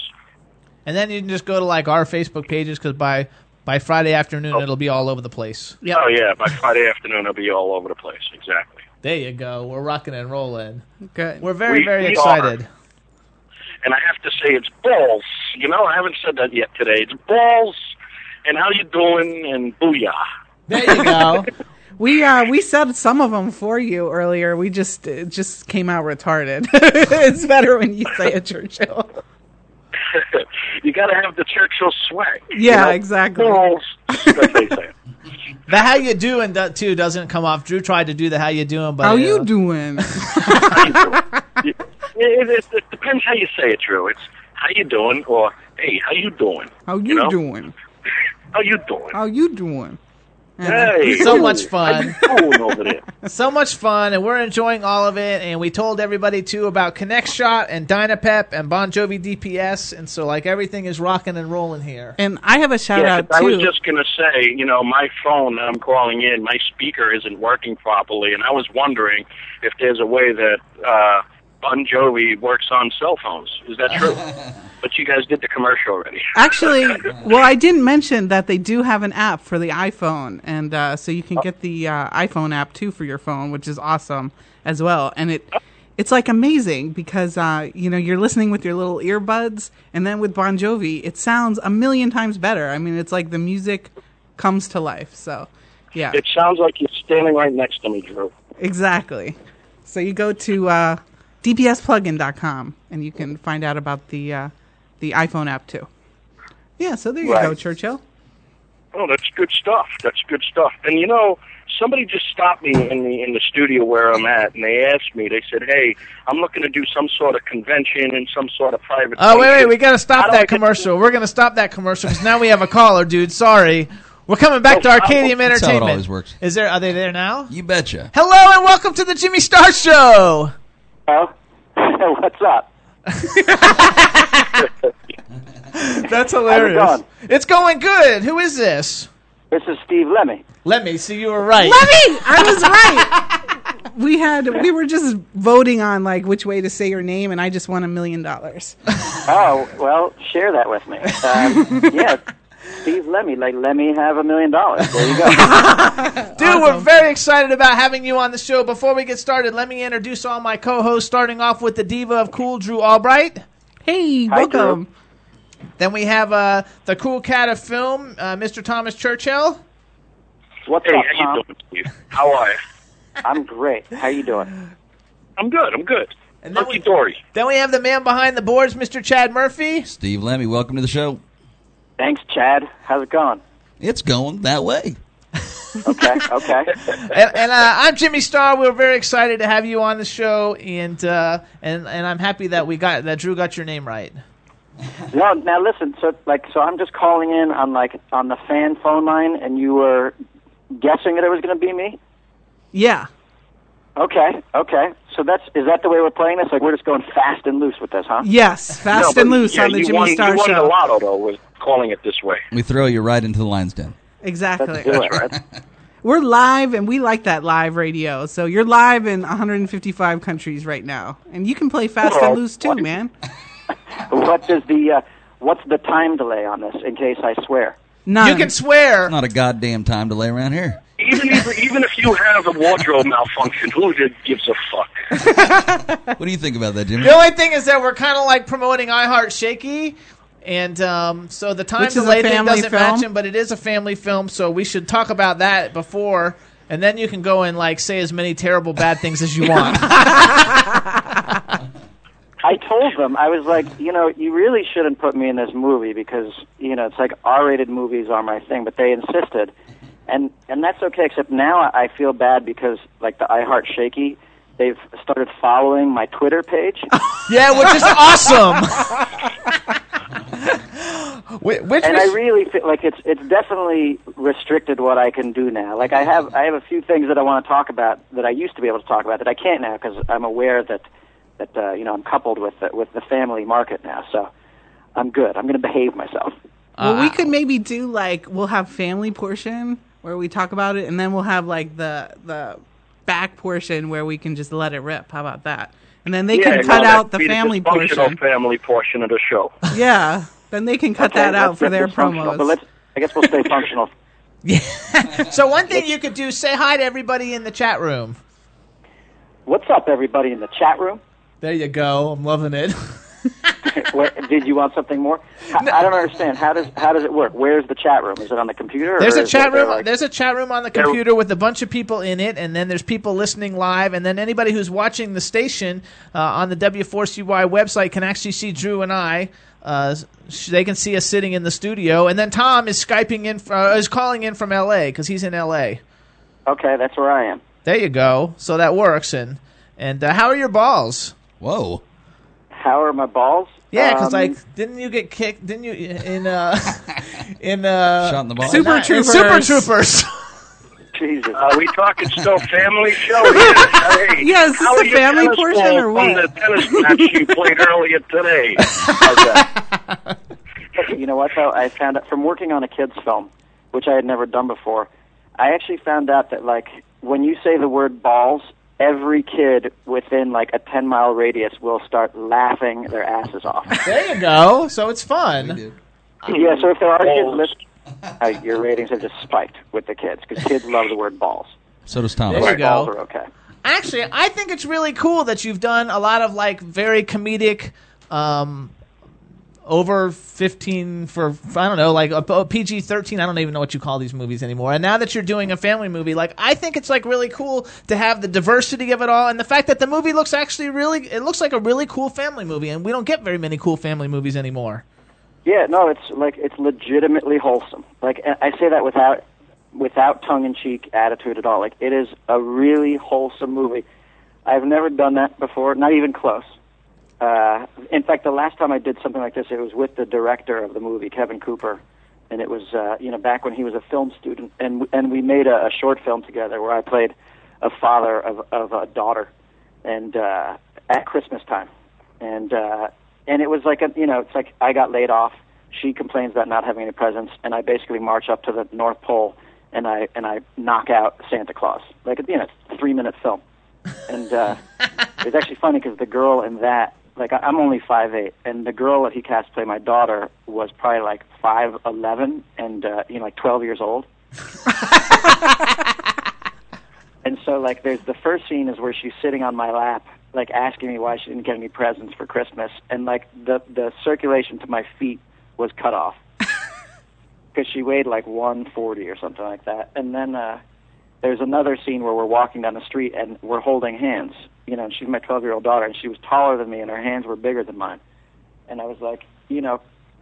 And then you can just go to like our Facebook pages because by by Friday afternoon it'll be all over the place. Oh yeah, by Friday afternoon it'll be all over the place. Exactly. There you go. We're rocking and rolling. Good. We're very We- very we excited. And I have to say, it's balls. You know, I haven't said that yet today. It's balls. And how you doing? And booyah. There you go. We uh we said some of them for you earlier. We just it just came out retarded. it's better when you say it, Churchill. you got to have the Churchill swag. you Yeah, know? exactly. Balls. That's what they say. the how you doing do- too doesn't come off. Drew tried to do the how you doing, but How uh, you doing? It, it, it, it depends how you say it, Drew. It's how you doing, or hey, how you doing? How you, know? doing? How you doing? How you doing? Hey, So much fun. How you doing over there? So much fun, and we're enjoying all of it. And we told everybody too about Connect Shot and Dynapep and Bongiovi DPS, and so like everything is rocking and rolling here. And I have a shout yeah, out 'cause I was just gonna say, you know, my phone that I'm calling in, my speaker isn't working properly, and I was wondering if there's a way that uh, Bongiovi works on cell phones. Is that true? but you guys did the commercial already. Actually, well, I didn't mention that they do have an app for the iPhone, and uh, so you can get the uh, iPhone app too for your phone, which is awesome as well. And it it's like amazing because uh, you know you're listening with your little earbuds, and then with Bongiovi, it sounds a million times better. I mean, it's like the music comes to life. So, yeah, It sounds like you're standing right next to me, Drew. exactly. So you go to dpsplugin.com and you can find out about the uh, the iPhone app too. Yeah, so there you Right. go, Churchill. Oh, that's good stuff. That's good stuff. And you know, somebody just stopped me in the in the studio where I'm at, and they asked me. They said, "Hey, I'm looking to do some sort of convention and some sort of private." Oh wait, wait, we got to stop that get- commercial. We're going to stop that commercial because now we have a caller, dude. Sorry. We're coming back to Arcadium That's how it Entertainment. always works. Is there? Are they there now? You betcha. Hello and welcome to the Jimmy Star Show. Oh, what's up? That's hilarious. How's It's going good. Who is this? This is Steve Lemme. Let me see. You were right. Lemme, I was right. We had we were just voting on like which way to say your name, and I just won a million dollars. Oh, well, share that with me. Um, yeah, Steve Lemme. Like, let me have a million dollars. There you go. Dude, we're very excited about having you on the show. Before we get started, let me introduce all my co-hosts, starting off with the diva of cool, Drew Albright. Hey, Hi, Drew. welcome. Then we have uh, the cool cat of film, uh, Mr. Thomas Churchill. What's Hey, up, how Tom? you doing, Steve? How are you? I'm great. How you doing? I'm good. I'm good. And then Hunky we, dory. then we have the man behind the boards, Mr. Chad Murphy. Steve Lemme, welcome to the show. Thanks, Chad. How's it going? It's going that way. Okay, okay. and and uh, I'm Jimmy Star. We're very excited to have you on the show, and uh, and and I'm happy that we got that Drew got your name right. No, now listen. So, like, so I'm just calling in on like on the fan phone line, and you were guessing that it was going to be me. Yeah. Okay, okay. So that's is that the way we're playing this? Like, we're just going fast and loose with this, huh? Yes, fast No, and loose yeah, on the Jimmy won, Star you won Show. the lotto though calling it this way. We throw you right into the lion's den. Exactly. Let's do. Right? We're live, and we like that live radio. So you're live in 155 countries right now, and you can play fast Well, and loose too, what- man. what does the uh, what's the time delay on this? In case I swear. None. You can swear. Not a goddamn time delay around here. Even if, even if you have a wardrobe malfunction, who gives a fuck? What do you think about that, Jimmy? The only thing is that we're kind of like promoting I Heart Shakey. And um, so the time Which is delay thing doesn't film. match him, but it is a family film, so we should talk about that before, and then you can go and like say as many terrible bad things as you want. I told them I was like, you know, you really shouldn't put me in this movie because you know it's like R-rated movies are my thing, but they insisted, and and that's okay. Except now I feel bad because like the I Heart Shakey, they've started following my Twitter page. yeah, which is awesome. Whi- which and was- I really feel like it's it's definitely restricted what I can do now. Like I have I have a few things that I want to talk about that I used to be able to talk about that I can't now because I'm aware that that uh, you know I'm coupled with the, with the family market now. So I'm good. I'm going to behave myself. Well, Uh, we could maybe do like we'll have family portion where we talk about it, and then we'll have like the the back portion where we can just let it rip. How about that? And then they yeah, can cut out the family dysfunctional portion. family portion of the show. Yeah, then they can cut Okay, that out for their dysfunctional, promos. But let's I guess we'll stay functional. Yeah. so one thing you could do, say hi to everybody in the chat room. What's up, everybody in the chat room? There you go. I'm loving it. Where, did you want something more? I, I don't understand. How does how does it work? Where's the chat room? Is it on the computer? There's a chat it, uh, room. Like, There's a chat room on the computer with a bunch of people in it, and then there's people listening live, and then anybody who's watching the station uh, on the W4CY website can actually see Drew and I. Uh, they can see us sitting in the studio, and then Tom is skyping in, uh, is calling in from L.A. because he's in L.A. okay, that's where I am. There you go. So that works. And and uh, how are your balls? Whoa. How are my balls? Yeah, because Um, like, didn't you get kicked? Didn't you in uh in uh Shot in the balls? Super not- Troopers. Super Troopers? Jesus. Are we talking still family show here? Hey, Yeah, is this how the are your family tennis portion balls or From what? the tennis match you played earlier today. How's that? You know what though? I found out from working on a kids film, which I had never done before. I actually found out that like when you say the word balls, every kid within like a ten mile radius will start laughing their asses off. there you go. So it's fun. yeah. So if there are kids listening, uh, your ratings have just spiked with the kids because kids love the word balls. So does Tom. There you Balls go. are okay. Actually, I think it's really cool that you've done a lot of like very comedic, um, over fifteen for I don't know, like a, PG thirteen. I don't even know what you call these movies anymore. And now that you're doing a family movie, like I think it's like really cool to have the diversity of it all, and the fact that the movie looks actually really, it looks like a really cool family movie, and we don't get very many cool family movies anymore. Yeah, no, it's like it's legitimately wholesome. Like I I say that without without tongue in cheek attitude at all. Like it is a really wholesome movie. I've never done that before, not even close. Uh, in fact, the last time I did something like this, it was with the director of the movie, Kevin Cooper, and it was uh, you know back when he was a film student, and and we made a, a short film together where I played a father of of a daughter, and uh, at Christmas time, and uh, and it was like a you know it's like I got laid off. She complains about not having any presents, and I basically march up to the North Pole and I and I knock out Santa Claus. Like you know, three minute film, and uh, it was actually funny because the girl in that, like I'm only five eight, and the girl that he cast to play my daughter was probably like five eleven and uh, you know like twelve years old. and so like there's the first scene is where she's sitting on my lap like asking me why she didn't get any presents for christmas and like the the circulation to my feet was cut off because she weighed like 140 or something like that and then uh there's another scene where we're walking down the street and we're holding hands. You know and she's my 12 year old daughter and she was taller than me and her hands were bigger than mine. And i was like you know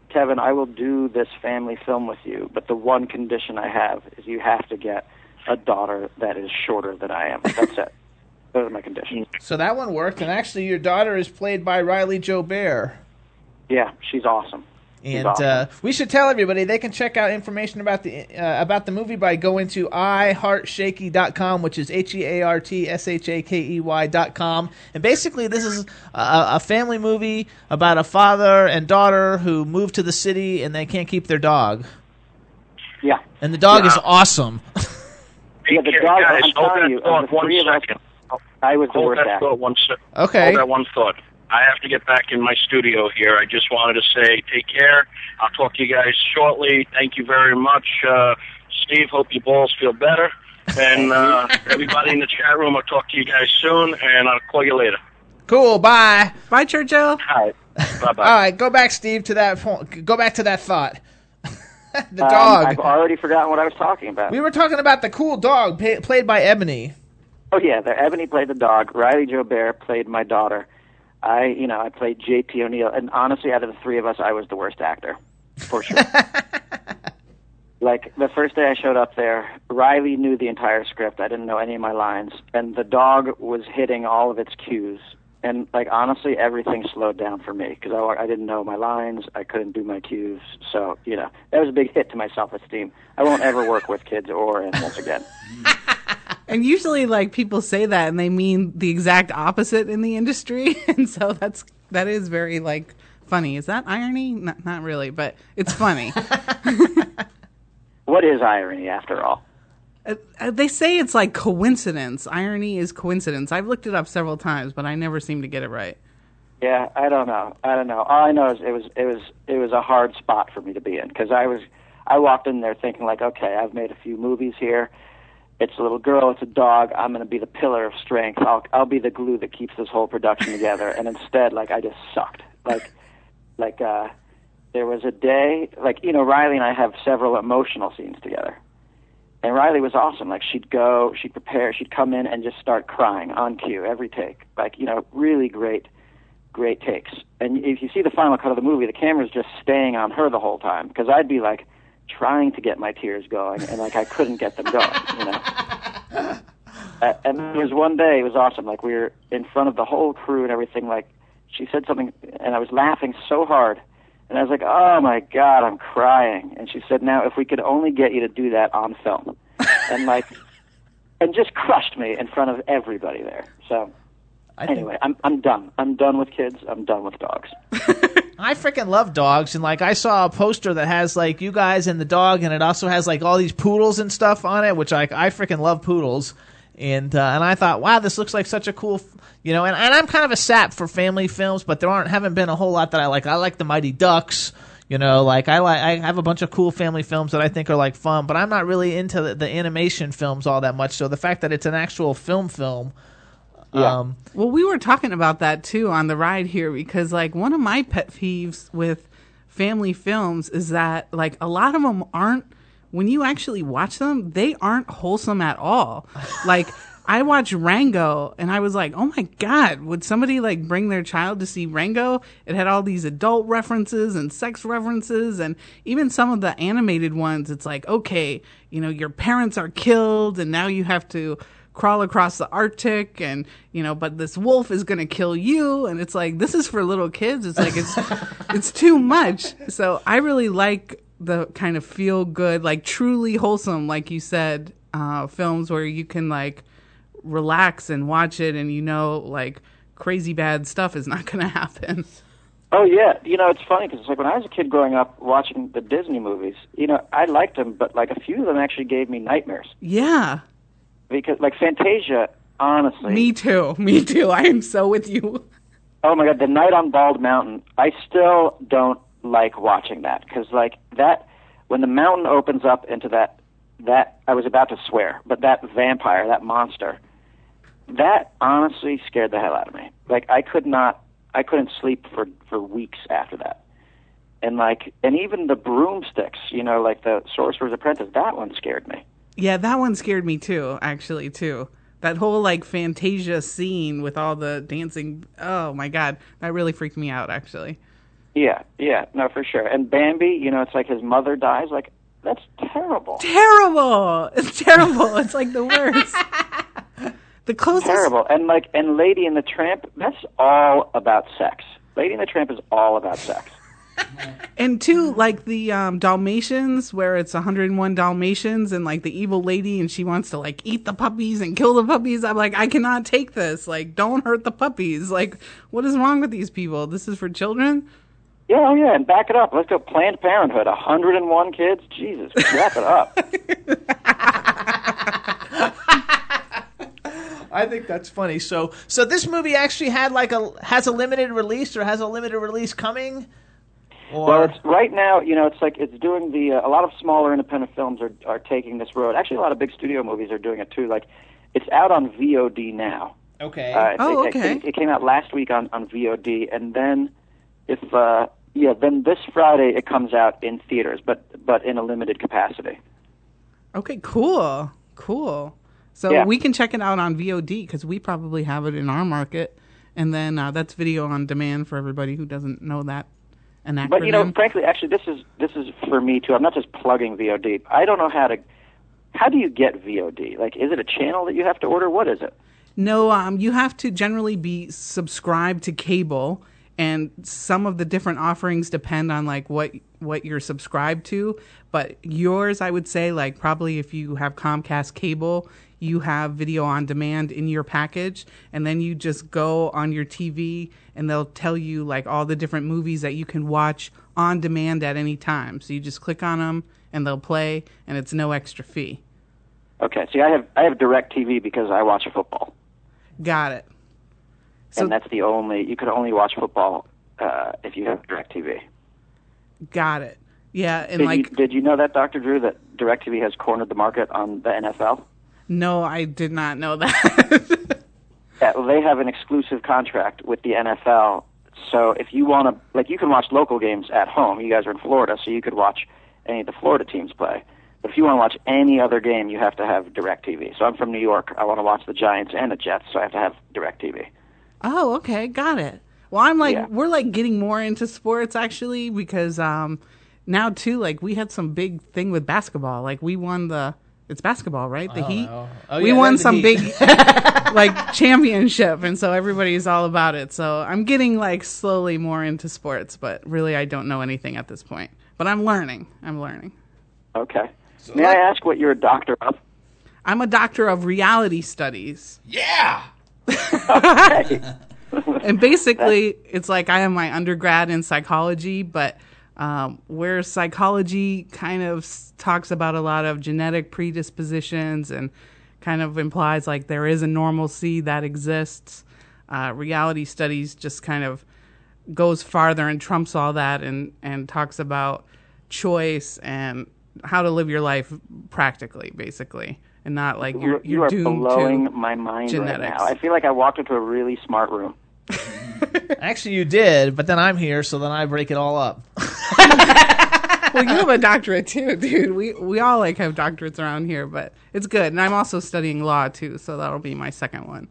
kevin i will do this family film with you but the one condition i have is you have to get a daughter that is shorter than i am. That's it. Those are my conditions. So that one worked, and actually, your daughter is played by Riley Joe Bear. yeah she's awesome And awesome. uh, we should tell everybody they can check out information about the uh, about the movie by going to iheartshaky.com, which is h e a r t s h a k e y dot com. And basically, this is a, a family movie about a father and daughter who move to the city and they can't keep their dog. Yeah. And the dog is awesome. yeah the dog guys, i'm telling you of the one three of us i was the worst that thought one sec. Okay. Hold that one thought. I have to get back in my studio here. I just wanted to say take care. I'll talk to you guys shortly. Thank you very much. Uh, Steve, hope your balls feel better. And uh, everybody in the chat room, I'll talk to you guys soon, and I'll call you later. Cool. Bye. Bye, Churchill. All right. Bye-bye. All right, go back, Steve, to that point. Go back to that thought. the Um, dog. i've already forgotten what i was talking about we were talking about the cool dog pa- played by Ebony. Oh yeah, the Ebony played the dog. Riley Joe Bear played my daughter. I, you know, I played J.P. O'Neill, and honestly, out of the three of us, I was the worst actor, for sure. like the first day I showed up there, Riley knew the entire script. I didn't know any of my lines, and the dog was hitting all of its cues. And like honestly, everything slowed down for me because I, I didn't know my lines. I couldn't do my cues. So you know, that was a big hit to my self-esteem. I won't ever work with kids or animals again. And usually, like people say that, and they mean the exact opposite in the industry, and so that's that is very like funny. Is that irony? Not, not really, but it's funny. What is irony after all? Uh, they say it's like coincidence. Irony is coincidence. I've looked it up several times, but I never seem to get it right. Yeah, I don't know. I don't know. All I know is it was it was it was a hard spot for me to be in because I was I walked in there thinking like, okay, I've made a few movies here. It's a little girl, it's a dog. I'm going to be the pillar of strength. I'll I'll be the glue that keeps this whole production together. And instead, like I just sucked. Like like uh there was a day like you know Riley and I have several emotional scenes together. And Riley was awesome. Like she'd go, she'd prepare, she'd come in and just start crying on cue every take. Like you know, really great great takes. And if you see the final cut of the movie, the camera's just staying on her the whole time because I'd be like trying to get my tears going and like I couldn't get them going, you know. Uh, and there was one day it was awesome. Like we were in front of the whole crew and everything. Like she said something, and I was laughing so hard, and I was like, "Oh my god, I'm crying." And she said, "Now, if we could only get you to do that on film," and like, and just crushed me in front of everybody there. So anyway, I'm I'm done. I'm done with kids. I'm done with dogs. I freaking love dogs, and like I saw a poster that has like you guys and the dog, and it also has like all these poodles and stuff on it, which like I freaking love poodles, and uh, and I thought, wow, this looks like such a cool, f- you know, and, and I'm kind of a sap for family films, but there aren't haven't been a whole lot that I like. I like the Mighty Ducks, you know, like I like I have a bunch of cool family films that I think are like fun, but I'm not really into the, the animation films all that much. So the fact that it's an actual film film. Um, Well, we were talking about that too on the ride here because, like, one of my pet peeves with family films is that, like, a lot of them aren't, when you actually watch them, they aren't wholesome at all. like, I watched Rango and I was like, oh my God, would somebody like bring their child to see Rango? It had all these adult references and sex references and even some of the animated ones. It's like, okay, you know, your parents are killed and now you have to crawl across the Arctic and, you know, but this wolf is going to kill you. And it's like, this is for little kids. It's like, it's, it's too much. So I really like the kind of feel good, like truly wholesome, like you said, uh, films where you can like relax and watch it and you know like crazy bad stuff is not going to happen. Oh yeah, you know it's funny because it's like when I was a kid growing up watching the Disney movies, you know I liked them, but like a few of them actually gave me nightmares Yeah. because like Fantasia, honestly. Me too. Me too. I am so with you. Oh my god, the night on Bald Mountain. I still don't like watching that because like that when the mountain opens up into that that I was about to swear, but that vampire, that monster, that honestly scared the hell out of me. Like I could not, I couldn't sleep for for weeks after that. And like, and even the broomsticks, you know, like the Sorcerer's Apprentice, that one scared me. Yeah, that one scared me too, actually, too. That whole like Fantasia scene with all the dancing. Oh my god, that really freaked me out, actually. Yeah, yeah, no, for sure. And Bambi, you know, it's like his mother dies. Like that's terrible. Terrible! It's terrible. it's like the worst. the closest. Terrible. And like, and Lady and the Tramp, that's all about sex. Lady and the Tramp is all about sex. And two, like the um, Dalmatians, where it's 101 Dalmatians, and like the evil lady, and she wants to like eat the puppies and kill the puppies. I'm like, I cannot take this. Like, don't hurt the puppies. Like, what is wrong with these people? This is for children. Yeah, oh yeah, and back it up. Let's go Planned Parenthood. 101 kids? Jesus, wrap it up. I think that's funny. So, so this movie actually had like a has a limited release or has a limited release coming. Or Well, it's right now. You know, it's like it's doing the. Uh, a lot of smaller independent films are are taking this road. Actually, a lot of big studio movies are doing it too. Like, it's out on VOD now. okay. Uh, Oh, it, okay. It, it came out last week on on VOD, and then if uh, yeah, then this Friday it comes out in theaters, but but in a limited capacity. Okay, cool, cool. So Yeah. we can check it out on VOD because we probably have it in our market, and then uh, that's video on demand for everybody who doesn't know that. An acronym. But you know, frankly, actually, this is this is for me too. I'm not just plugging VOD. I don't know how to. How do you get VOD? Like, is it a channel that you have to order? What is it? No, um, you have to generally be subscribed to cable, and some of the different offerings depend on like what what you're subscribed to. But yours, I would say, like probably if you have Comcast cable, you have video on demand in your package, and then you just go on your TV, and they'll tell you like all the different movies that you can watch on demand at any time. So you just click on them, and they'll play, and it's no extra fee. Okay, see, I have I have DirecTV because I watch football, Got it. And that's the only you could only watch football uh, if you have DirecTV. Got it. Yeah, and did like you, did you know that, Doctor Drew, that DirecTV has cornered the market on the NFL? No, I did not know that. Yeah, well, they have an exclusive contract with the NFL. So if you want to, like, you can watch local games at home. You guys are in Florida, so you could watch any of the Florida teams play. But if you want to watch any other game, you have to have DirecTV. So I'm from New York. I want to watch the Giants and the Jets, so I have to have DirecTV. Oh, okay, got it. Well, I'm like Yeah. we're like getting more into sports actually because um now too like we had some big thing with basketball. Like we won the it's basketball, right? The don't Heat. Oh, we yeah, won some Heat. big like championship and so everybody's all about it. So I'm getting like slowly more into sports, but really I don't know anything at this point. But I'm learning. I'm learning. Okay. So May I ask what you're a doctor of? I'm a doctor of reality studies. Yeah. and basically, it's like I have my undergrad in psychology, but um, where psychology kind of talks about a lot of genetic predispositions and kind of implies like there is a normalcy that exists. Uh, reality studies just kind of goes farther and trumps all that and, and talks about choice and how to live your life practically, basically, and not like you're, you you're doomed blowing to my mind genetics. right now. I feel like I walked into a really smart room. Actually, you did, but then I'm here, so then I break it all up. well, you have a doctorate too, dude. We we all like have doctorates around here, but it's good. And I'm also studying law too, so that'll be my second one.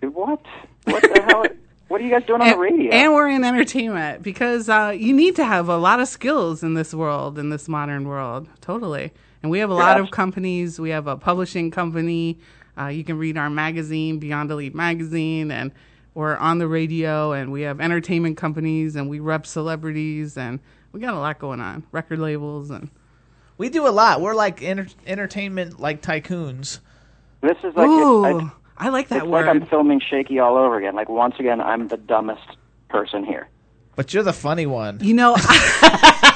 What? What the hell? What are you guys doing on the radio? And we're in entertainment because uh, you need to have a lot of skills in this world, in this modern world. Totally. And we have a lot of companies. We have a publishing company. Uh, you can read our magazine, Beyond Elite Magazine, and we're on the radio. And we have entertainment companies, and we rep celebrities, and we got a lot going on. Record labels, and We do a lot. We're like enter- entertainment like tycoons. This is like Ooh, it's, I like that it's word. like I'm filming Shakey all over again. Like once again, I'm the dumbest person here. But you're the funny one. You know,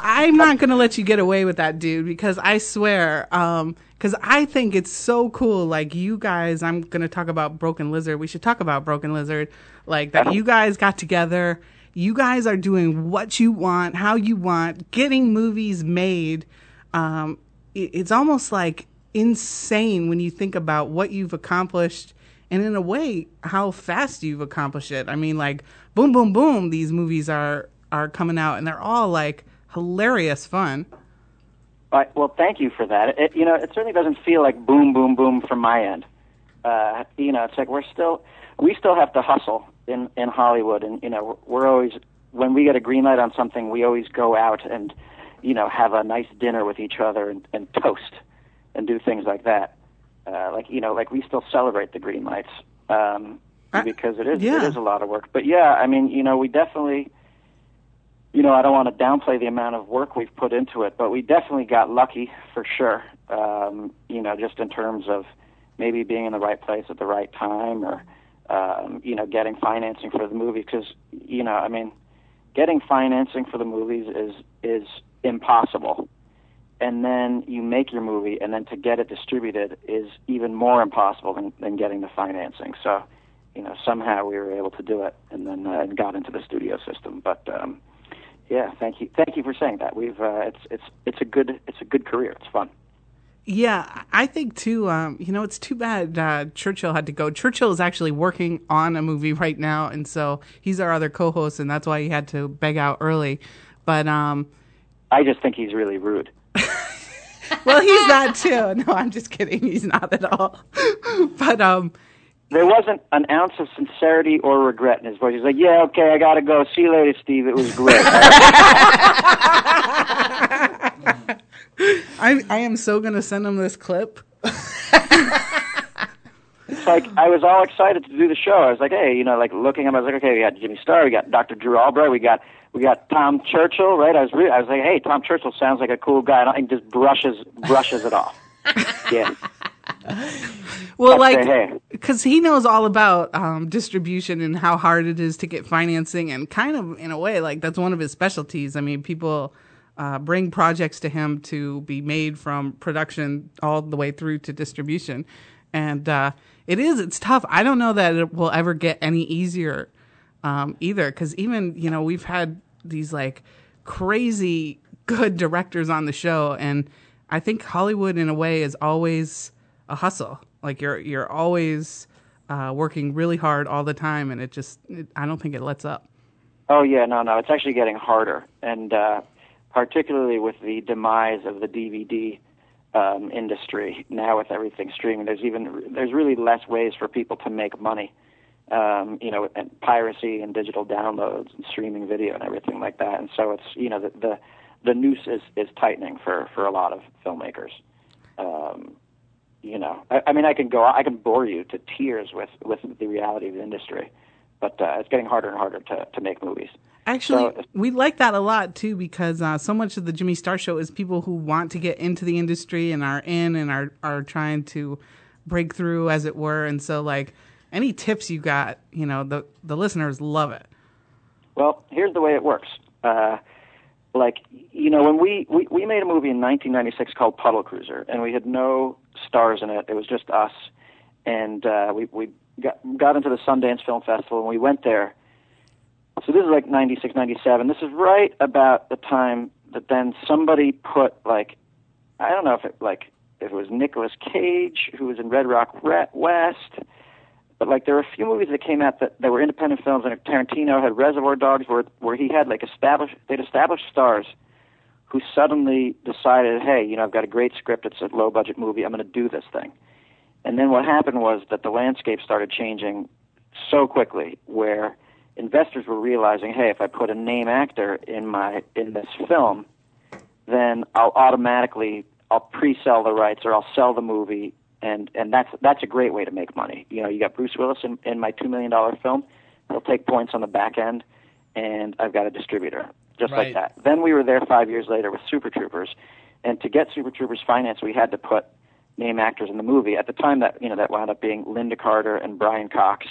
I'm not going to let you get away with that, dude, because I swear, um, because I think it's so cool. Like, you guys, I'm going to talk about Broken Lizard. We should talk about Broken Lizard. Like, that you guys got together. You guys are doing what you want, how you want, getting movies made. Um, it, it's almost like insane when you think about what you've accomplished and in a way how fast you've accomplished it i mean like boom boom boom these movies are are coming out and they're all like hilarious fun I, well, thank you for that. It, you know, it certainly doesn't feel like boom, boom, boom from my end. Uh, you know, it's like we're still, we still have to hustle in in Hollywood, and you know, we're, we're always when we get a green light on something, we always go out and, you know, have a nice dinner with each other and, and toast and do things like that. Uh, like you know, like we still celebrate the green lights um, because it is yeah. it is a lot of work. But yeah, I mean, you know, we definitely you know, I don't want to downplay the amount of work we've put into it, but we definitely got lucky for sure. Um, you know, just in terms of maybe being in the right place at the right time, or um, you know, getting financing for the movie. Because you know, I mean, getting financing for the movies is is impossible. And then you make your movie, and then to get it distributed is even more impossible than, than getting the financing. So, you know, somehow we were able to do it, and then uh, got into the studio system. But um, yeah, thank you, thank you for saying that. We've uh, it's it's it's a good it's a good career. It's fun. yeah i think too um, you know it's too bad uh, churchill had to go churchill is actually working on a movie right now and so he's our other co-host and that's why he had to beg out early but um I just think he's really rude. well he's that too no i'm just kidding he's not at all but um There wasn't an ounce of sincerity or regret in his voice. He's like, "Yeah, okay, I gotta go. See you later, Steve. It was great." I, I am so gonna send him this clip It's like I was all excited to do the show. I was like, hey, you know, like looking at him, I was like, okay, we got Jimmy Star, we got Dr. Drew Albright, we got we got Tom Churchill, right? I was re- I was like, hey, Tom Churchill sounds like a cool guy, and I just brushes brushes it off. Yeah, Well, like, because he knows all about um, distribution and how hard it is to get financing, and kind of in a way, like that's one of his specialties. I mean, people uh, bring projects to him to be made from production all the way through to distribution, and uh, it is it's tough. I don't know that it will ever get any easier um, either, because even you know we've had these like crazy good directors on the show, and I think Hollywood in a way is always a hustle. Like you're you're always uh, working really hard all the time, and it just it, I don't think it lets up. Oh yeah, no, no, it's actually getting harder, and uh, particularly with the demise of the DVD um, industry now with everything streaming. There's even there's really less ways for people to make money. Um, you know, and piracy and digital downloads and streaming video and everything like that. And so it's you know the the, the noose is, is tightening for for a lot of filmmakers. Um, you know, I, I mean, I can go, I can bore you to tears with with the reality of the industry, but uh, it's getting harder and harder to to make movies. Actually, So- we like that a lot too because uh, so much of the Jimmy Star Show is people who want to get into the industry and are in and are are trying to break through, as it were. And so, like, any tips you got, you know, the the listeners love it. Well, here's the way it works. Uh, like, you know, when we, we, we made a movie in 1996 called Puddle Cruiser, and we had no stars in it. It was just us. And uh, we, we got, got into the Sundance Film Festival, and we went there. So this is like 96, 97. This is right about the time that then somebody put, like, I don't know if it, like, if it was Nicolas Cage, who was in Red Rock West, but like there were a few movies that came out that, that were independent films, and Tarantino had Reservoir Dogs, where where he had like established they'd established stars who suddenly decided, hey, you know, I've got a great script. It's a low budget movie. I'm going to do this thing. And then what happened was that the landscape started changing so quickly, where investors were realizing, hey, if I put a name actor in my in this film, then I'll automatically I'll pre-sell the rights or I'll sell the movie, and and that's that's a great way to make money. You know, you got Bruce Willis in, in my two million dollar film. He'll take points on the back end, and I've got a distributor just Right. like that. Then we were there five years later with Super Troopers, and to get Super Troopers financed, we had to put name actors in the movie. At the time, that you know that wound up being Lynda Carter and Brian Cox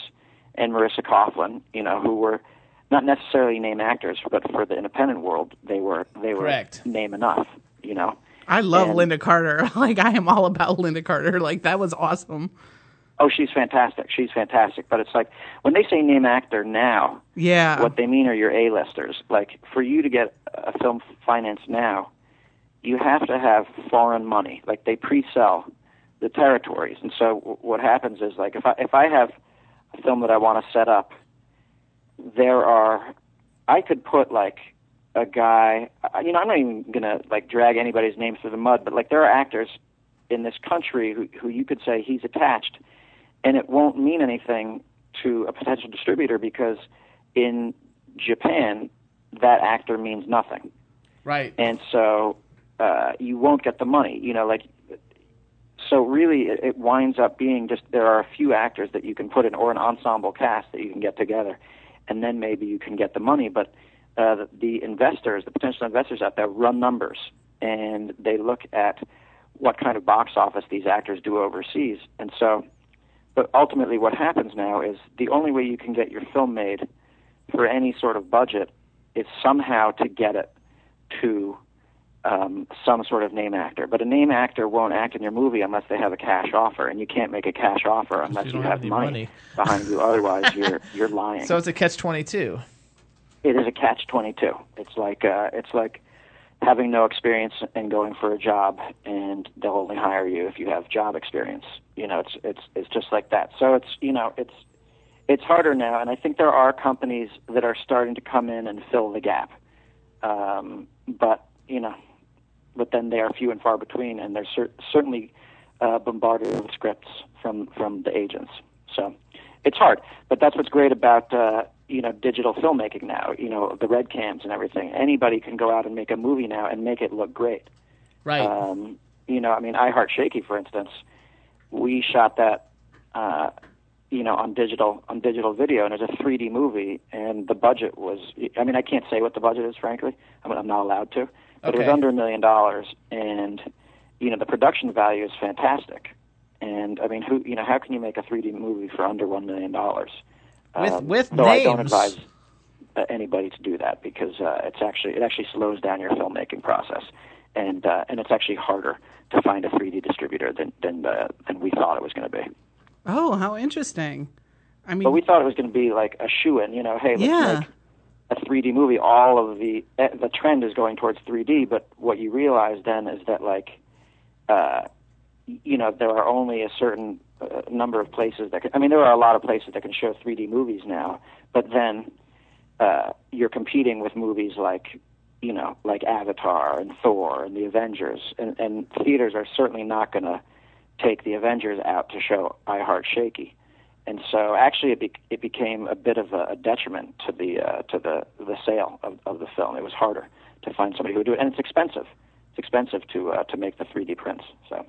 and Marisa Coughlan. You know, who were not necessarily name actors, but for the independent world, they were they were Correct. name enough. You know. I love And- Lynda Carter. Like I am all about Lynda Carter. Like that was awesome. Oh, she's fantastic. She's fantastic. But it's like when they say name actor now, Yeah. what they mean are your A-listers. Like for you to get a film financed now, you have to have foreign money. Like they pre-sell the territories, and so w- what happens is like if I if I have a film that I want to set up, there are I could put like a guy. You know, I'm not even gonna like drag anybody's name through the mud, but like there are actors in this country who who you could say he's attached, and it won't mean anything to a potential distributor because in Japan that actor means nothing, Right. and so uh, you won't get the money. You know, like so really it, it winds up being just there are a few actors that you can put in or an ensemble cast that you can get together and then maybe you can get the money but uh, the, the investors the potential investors out there run numbers and they look at what kind of box office these actors do overseas and so but ultimately what happens now is the only way you can get your film made for any sort of budget is somehow to get it to um, some sort of name actor. But a name actor won't act in your movie unless they have a cash offer, and you can't make a cash offer unless you you, have, have money, money. behind you. Otherwise, you're you're lying. So it's a catch twenty two. It is a catch twenty two. It's like uh, it's like having no experience and going for a job, and they'll only hire you if you have job experience. You know, it's it's it's just like that. So it's you know it's it's harder now, and I think there are companies that are starting to come in and fill the gap. Um, but you know, but then they are few and far between, and they're cer- certainly uh, bombarded with scripts from from the agents. So it's hard, but that's what's great about uh, you know digital filmmaking now. You know the red cams and everything. Anybody can go out and make a movie now and make it look great. Right. Um, you know, I mean, I Heart Shakey, for instance, we shot that, uh, you know, on digital on digital video, and it's a 3D movie, and the budget was. I mean, I can't say what the budget is, frankly. I mean, I'm not allowed to, but it was under a million dollars, and you know, the production value is fantastic. And I mean, who you know, how can you make a 3D movie for under one million dollars? With- with so I don't advise uh, anybody to do that because uh, it's actually it actually slows down your filmmaking process, and uh, and it's actually harder to find a 3D distributor than than uh, than we thought it was going to be. Oh, how interesting. I mean, But we thought it was going to be like a shoe in, you know, hey, let's Yeah. make a 3D movie. All of the eh, the trend is going towards 3D, but what you realize then is that like, uh, you know, there are only a certain uh, number of places that can, I mean, there are a lot of places that can show 3D movies now, but then uh, you're competing with movies like, you know, like Avatar and Thor and the Avengers, and, and theaters are certainly not going to take the Avengers out to show I Heart Shakey and so actually it, be, it became a bit of a, a detriment to the uh, to the the sale of, of the film. It was harder to find somebody who would do it, and it's expensive. It's expensive to uh, to make the 3D prints. So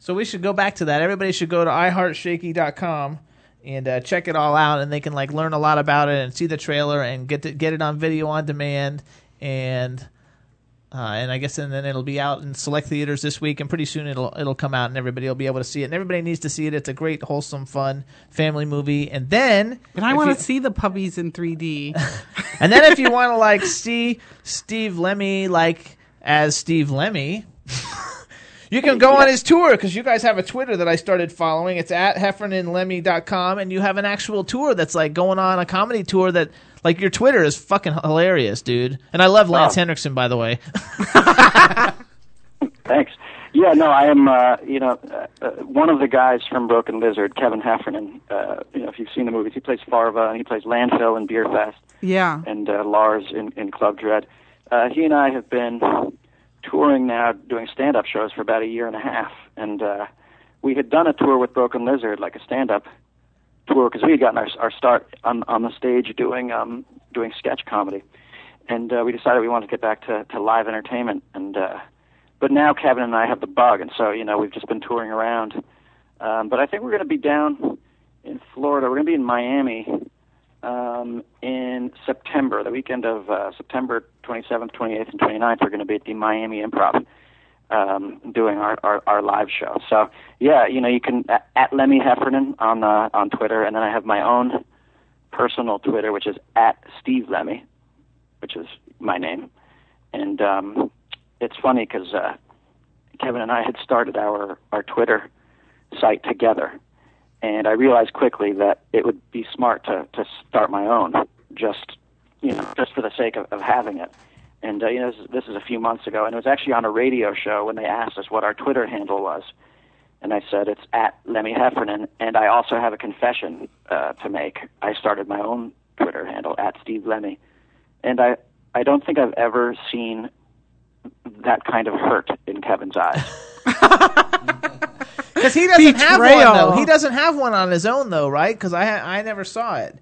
So we should go back to that. Everybody should go to iHeartShakey.com and uh, check it all out, and they can like learn a lot about it and see the trailer and get to, get it on video on demand. And uh, and I guess and then it'll be out in select theaters this week, and pretty soon it'll it'll come out, and everybody will be able to see it. And everybody needs to see it. It's a great, wholesome, fun family movie. And then and I want to see the puppies in 3D. and then if you want to like see Steve Lemme like as Steve Lemme, you can go on his tour because you guys have a Twitter that I started following. It's at heffernanlemme.com and you have an actual tour that's like going on a comedy tour that like your Twitter is fucking hilarious, dude. And I love Lance Oh. Henriksen by the way. thanks. Yeah, no, I am. Uh, you know, uh, uh, one of the guys from Broken Lizard, Kevin Heffernan. Uh, you know, if you've seen the movies, he plays Farva and he plays Landfill in Beer Fest. yeah. and uh, Lars in, in Club Dread. Uh, he and I have been touring now, doing stand-up shows for about a year and a half, and uh, we had done a tour with Broken Lizard, like a stand-up tour, because we had gotten our, our start on on the stage doing um, doing sketch comedy, and uh, we decided we wanted to get back to, to live entertainment, and uh, but now Kevin and I have the bug, and so you know we've just been touring around, um, but I think we're going to be down in Florida. We're going to be in Miami um, in September, the weekend of uh, September 27th, 28th, and 29th. We're going to be at the Miami Improv um, doing our, our, our live show. So yeah, you know, you can at, at Lemme Heffernan on uh, on Twitter, and then I have my own personal Twitter, which is at Steve Lemme, which is my name. And um, it's funny because uh, Kevin and I had started our our Twitter site together, and I realized quickly that it would be smart to to start my own, just you know, just for the sake of, of having it. And uh, you know, this is, this is a few months ago, and it was actually on a radio show when they asked us what our Twitter handle was, and I said it's at Lemme Heffernan, and I also have a confession uh, to make. I started my own Twitter handle at Steve Lemme, and I I don't think I've ever seen that kind of hurt in Kevin's eyes. Because he doesn't have one though. He doesn't have one on his own though, right? Because I ha- I never saw it.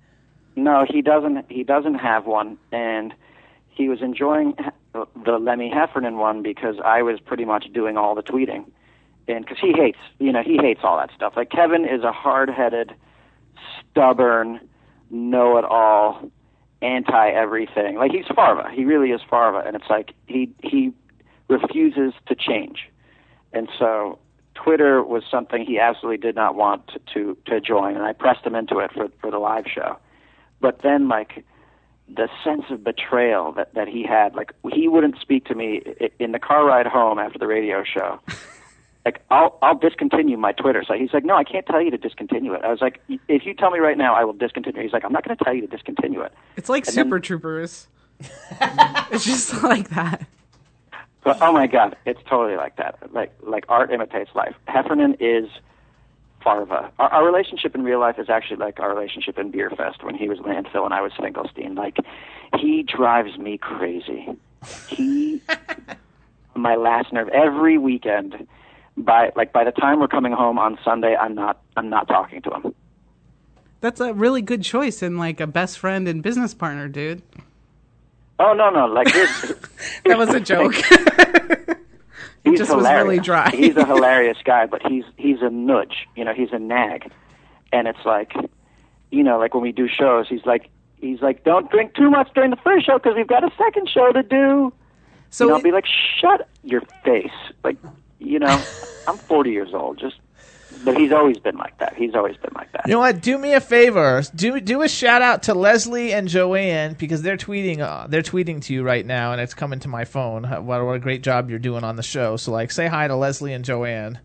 No, he doesn't. He doesn't have one, and he was enjoying the Lemme Heffernan one because I was pretty much doing all the tweeting, and because he hates, you know, he hates all that stuff. Like Kevin is a hard-headed, stubborn, know-it-all, anti everything. Like he's Farva. He really is Farva, and it's like he he refuses to change, and so Twitter was something he absolutely did not want to to, to join, and I pressed him into it for for the live show. But then, like the sense of betrayal that that he had, like he wouldn't speak to me in the car ride home after the radio show. Like I'll I'll discontinue my Twitter. So he's like, no, I can't tell you to discontinue it. I was like, if you tell me right now, I will discontinue. He's like, I'm not going to tell you to discontinue it. It's like And then- Super Troopers. it's just like that. But oh my god, it's totally like that. Like like art imitates life. Heffernan is Farva. Our, our relationship in real life is actually like our relationship in Beer Fest when he was Landfill and I was Finkelstein. Like he drives me crazy. He my last nerve every weekend. By like by the time we're coming home on Sunday, I'm not I'm not talking to him. That's a really good choice and like a best friend and business partner, dude. Oh no no like this. That was a joke. he's just was hilarious. really dry. he's a hilarious guy, but he's he's a nudge. You know, he's a nag, and it's like, you know, like when we do shows, he's like, he's like, don't drink too much during the first show because we've got a second show to do. So you know, I'll be like, shut your face, like, you know, I'm 40 years old, just. But he's always been like that. He's always been like that. You know what? Do me a favor. Do do a shout out to Leslie and Joanne because they're tweeting. Uh, they're tweeting to you right now, and it's coming to my phone. What, what a great job you're doing on the show. So like, say hi to Leslie and Joanne.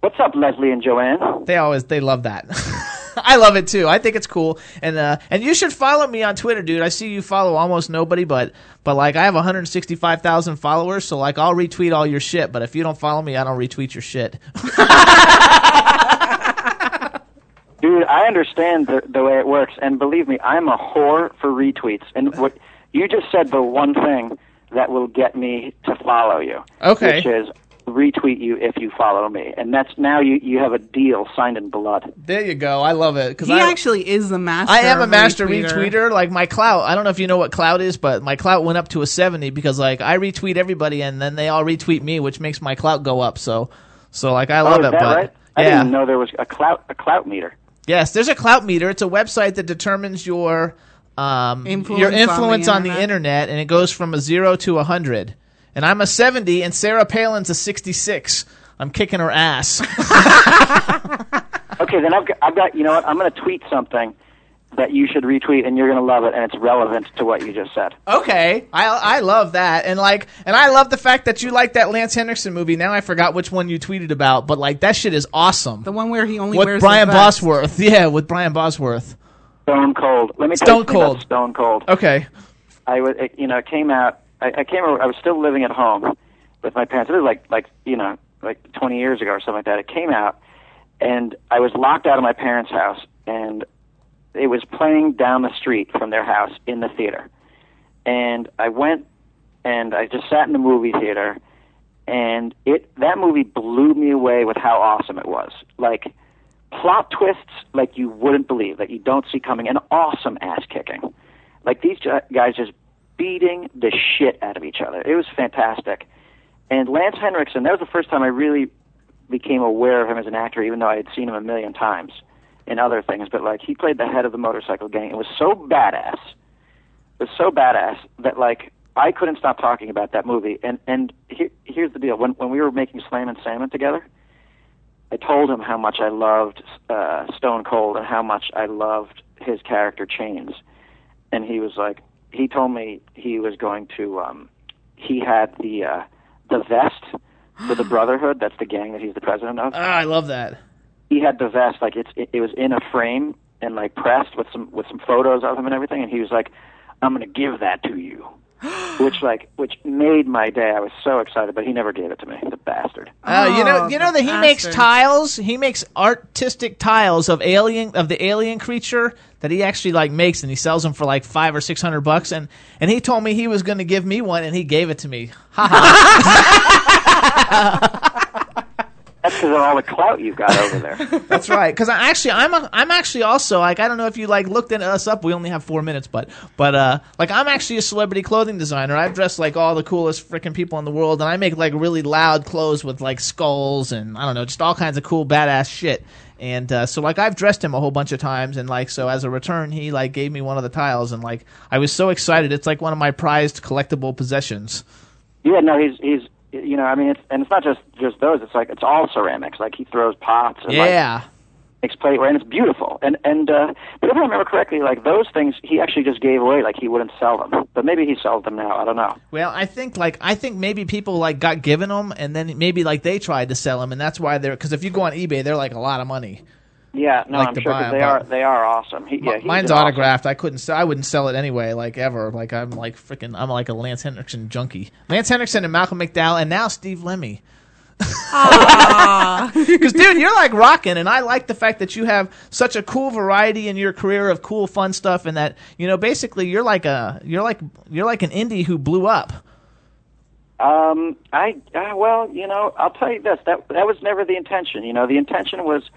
What's up, Leslie and Joanne? They always they love that. I love it too. I think it's cool, and uh, and you should follow me on Twitter, dude. I see you follow almost nobody, but but like I have 165,000 followers, so like I'll retweet all your shit. But if you don't follow me, I don't retweet your shit. Dude, I understand the, the way it works, and believe me, I'm a whore for retweets. And what you just said, the one thing that will get me to follow you, Okay. which is retweet you if you follow me, and that's now you you have a deal signed in blood. There you go. I love it because He I actually is the master. I am a master retweeter. Like my clout, I don't know if you know what clout is, but my clout went up to a seventy because like I retweet everybody and then they all retweet me, which makes my clout go up. So, so like I love oh, is it. that but right? I yeah, didn't know there was a clout a clout meter. yes, there's a clout meter. It's a website that determines your um Influence your on the influence on the, internet. internet, and it goes from a zero to a hundred. And I'm a seventy, and Sarah Palin's a sixty-six. I'm kicking her ass. Okay, then I've got, I've got you know what? I'm going to tweet something that you should retweet, and you're going to love it, and it's relevant to what you just said. Okay, I I love that, and like, and I love the fact that you like that Lance Henriksen movie. Now I forgot which one you tweeted about, but like that shit is awesome. The one where he only with wears Brian his vest. Bosworth, yeah, with Brian Bosworth. Stone Cold. Let me tell Stone you something about Cold. Stone Cold. Okay, I was, it, you know, it came out. I, I over- I was still living at home with my parents. It was like, like you know, like 20 years ago or something like that. It came out, and I was locked out of my parents' house, and it was playing down the street from their house in the theater. And I went and I just sat in the movie theater, and it that movie blew me away with how awesome it was. Like plot twists like you wouldn't believe that you don't see coming, and awesome ass kicking. Like these guys just beating the shit out of each other. It was fantastic. And Lance Henriksen, that was the first time I really became aware of him as an actor, even though I had seen him a million times in other things. But like he played the head of the motorcycle gang. It was so badass. It was so badass that like I couldn't stop talking about that movie. And and here, here's the deal: when when we were making Slammin' Salmon together, I told him how much I loved uh, Stone Cold and how much I loved his character Chains, and he was like, he told me he was going to, um, he had the uh, the vest for the Brotherhood. That's the gang that he's the president of. Ah, I love that. He had the vest like it's it, it was in a frame and like pressed with some with some photos of him and everything. And he was like, I'm going to give that to you. which like which made my day. I was so excited, but he never gave it to me. The bastard. Uh, you know, Oh, you know that he makes bastard. tiles. He makes artistic tiles of alien of the alien creature that he actually like makes, and he sells them for like five or six hundred bucks. And and he told me he was going to give me one, and he gave it to me. Ha ha. That's because of all the clout you've got over there. That's right. Because I actually, I'm a, I'm actually also like I don't know if you like looked into us up. We only have four minutes, but but uh like I'm actually a celebrity clothing designer. I've dressed like all the coolest freaking people in the world, and I make like really loud clothes with like skulls and I don't know, just all kinds of cool badass shit. And uh, so like I've dressed him a whole bunch of times, and like so as a return, he like gave me one of the tiles, and like I was so excited. It's like one of my prized collectible possessions. Yeah, no, he's he's you know, I mean, it's and it's not just just those. It's like it's all ceramics. Like he throws pots and like, Makes plateware, and it's beautiful. And and uh, but if I remember correctly, like those things, he actually just gave away. Like he wouldn't sell them, but maybe he sells them now. I don't know. Well, I think like I think maybe people like got given them, and then maybe like they tried to sell them, and that's why they're because if you go on eBay, they're like a lot of money. Yeah, no, Like I'm sure buy 'cause 'em, they are they are awesome. He, yeah, Mine's an awesome- autographed. I couldn't. Sell, I wouldn't sell it anyway. Like ever. Like I'm like freaking. I'm like a Lance Henriksen junkie. Lance Henriksen and Malcolm McDowell, and now Steve Lemme. Because dude, you're like rocking, and I like the fact that you have such a cool variety in your career of cool, fun stuff, and that you know basically you're like a you're like you're like an indie who blew up. Um, I uh, well, you know, I'll tell you this. That that was never the intention. You know, the intention was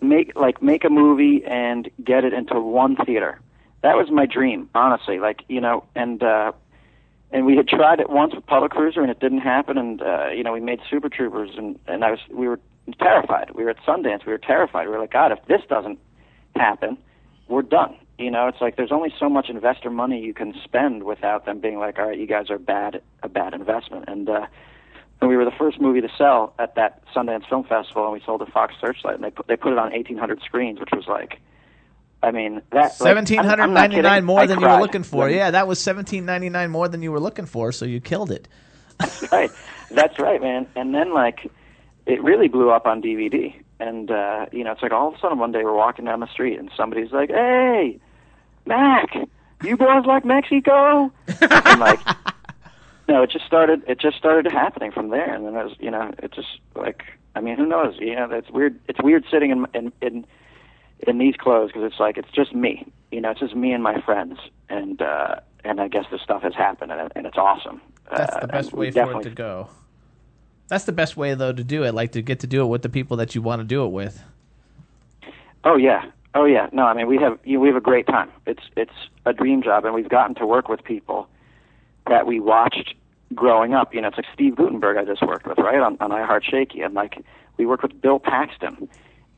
make like make a movie and get it into one theater. That was my dream, honestly. Like you know, and uh, and we had tried it once with Puddle Cruiser, and it didn't happen. And uh, you know, we made Super Troopers, and and I was we were terrified. We were at Sundance. We were terrified. We were like, God, if this doesn't happen, we're done. You know, it's like there's only so much investor money you can spend without them being like, all right, you guys are bad, a bad investment. And uh, and we were the first movie to sell at that Sundance Film Festival, and we sold to Fox Searchlight, and they put they put it on 1,800 screens, which was like, I mean, that Seventeen hundred ninety nine more I than you were looking for. Yeah, that was seventeen ninety nine more than you were looking for. So you killed it. right. That's right, man. And then like it really blew up on DVD. And uh, you know, it's like all of a sudden one day we're walking down the street and somebody's like, "Hey, Mac, you boys like Mexico?" and like, no, it just started. It just started happening from there. And then it was, you know, it just like, I mean, who knows? You know, it's weird. It's weird sitting in in in, in these clothes because it's like it's just me. You know, it's just me and my friends. And uh, and I guess this stuff has happened, and, and it's awesome. That's Uh, the best way for it to go. That's the best way though to do it. Like to get to do it with the people that you want to do it with. Oh yeah, oh yeah. No, I mean we have you know, we have a great time. It's it's a dream job, and we've gotten to work with people that we watched growing up. You know, it's like Steve Guttenberg I just worked with, right on on I Heart Shaky, and like we worked with Bill Paxton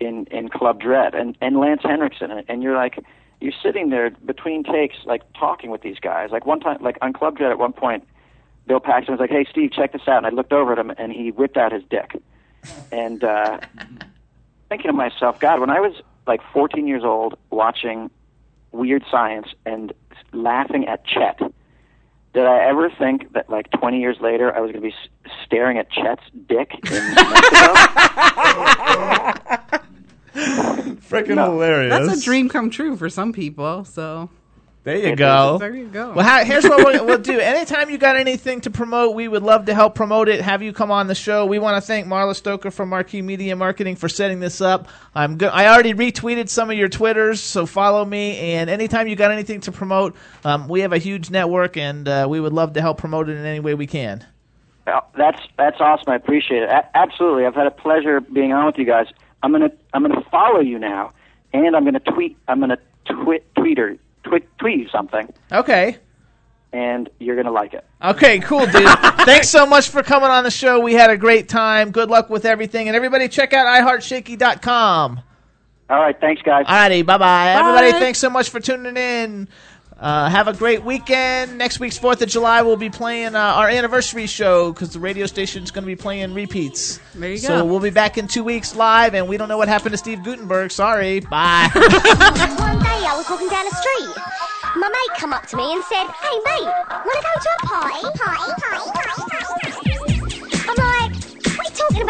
in in Club Dread, and and Lance Henriksen, and, you're like you're sitting there between takes, like talking with these guys. Like one time, like on Club Dread, at one point, Bill Paxton was like, "Hey Steve, check this out," and I looked over at him, and he whipped out his dick, and. uh thinking to myself, God, when I was like 14 years old watching Weird Science and laughing at Chet, did I ever think that like 20 years later I was going to be s- staring at Chet's dick in Mexico? Freaking hilarious. That's a dream come true for some people. So There you go. There you go. Well, how, here's what we'll, we'll do. Anytime you got anything to promote, we would love to help promote it. Have you come on the show? We want to thank Marla Stoker from Marquee Media Marketing for setting this up. I'm go- I already retweeted some of your twitters, so follow me. And anytime you got anything to promote, um, we have a huge network, and uh, we would love to help promote it in any way we can. Well, That's that's awesome. I appreciate it. A- absolutely, I've had a pleasure being on with you guys. I'm gonna I'm gonna follow you now, and I'm gonna tweet. I'm gonna tweet tweeter tweet tweet you something, Okay. and you're gonna like it. Okay, cool, dude. Thanks so much for coming on the show. We had a great time. Good luck with everything. And everybody, check out iHeartShakey.com. All right, thanks, guys. Alrighty, bye bye. Everybody, thanks so much for tuning in. Uh, have a great weekend. Next week's 4th of July, we'll be playing uh, our anniversary show because the radio station's going to be playing repeats. There you So go. So we'll be back in two weeks live, and we don't know what happened to Steve Guttenberg. Sorry. Bye. One day I was walking down the street. My mate come up to me and said, Hey mate, wanna go to a party? Party, party, party, party, party. I'm like, what are you talking about?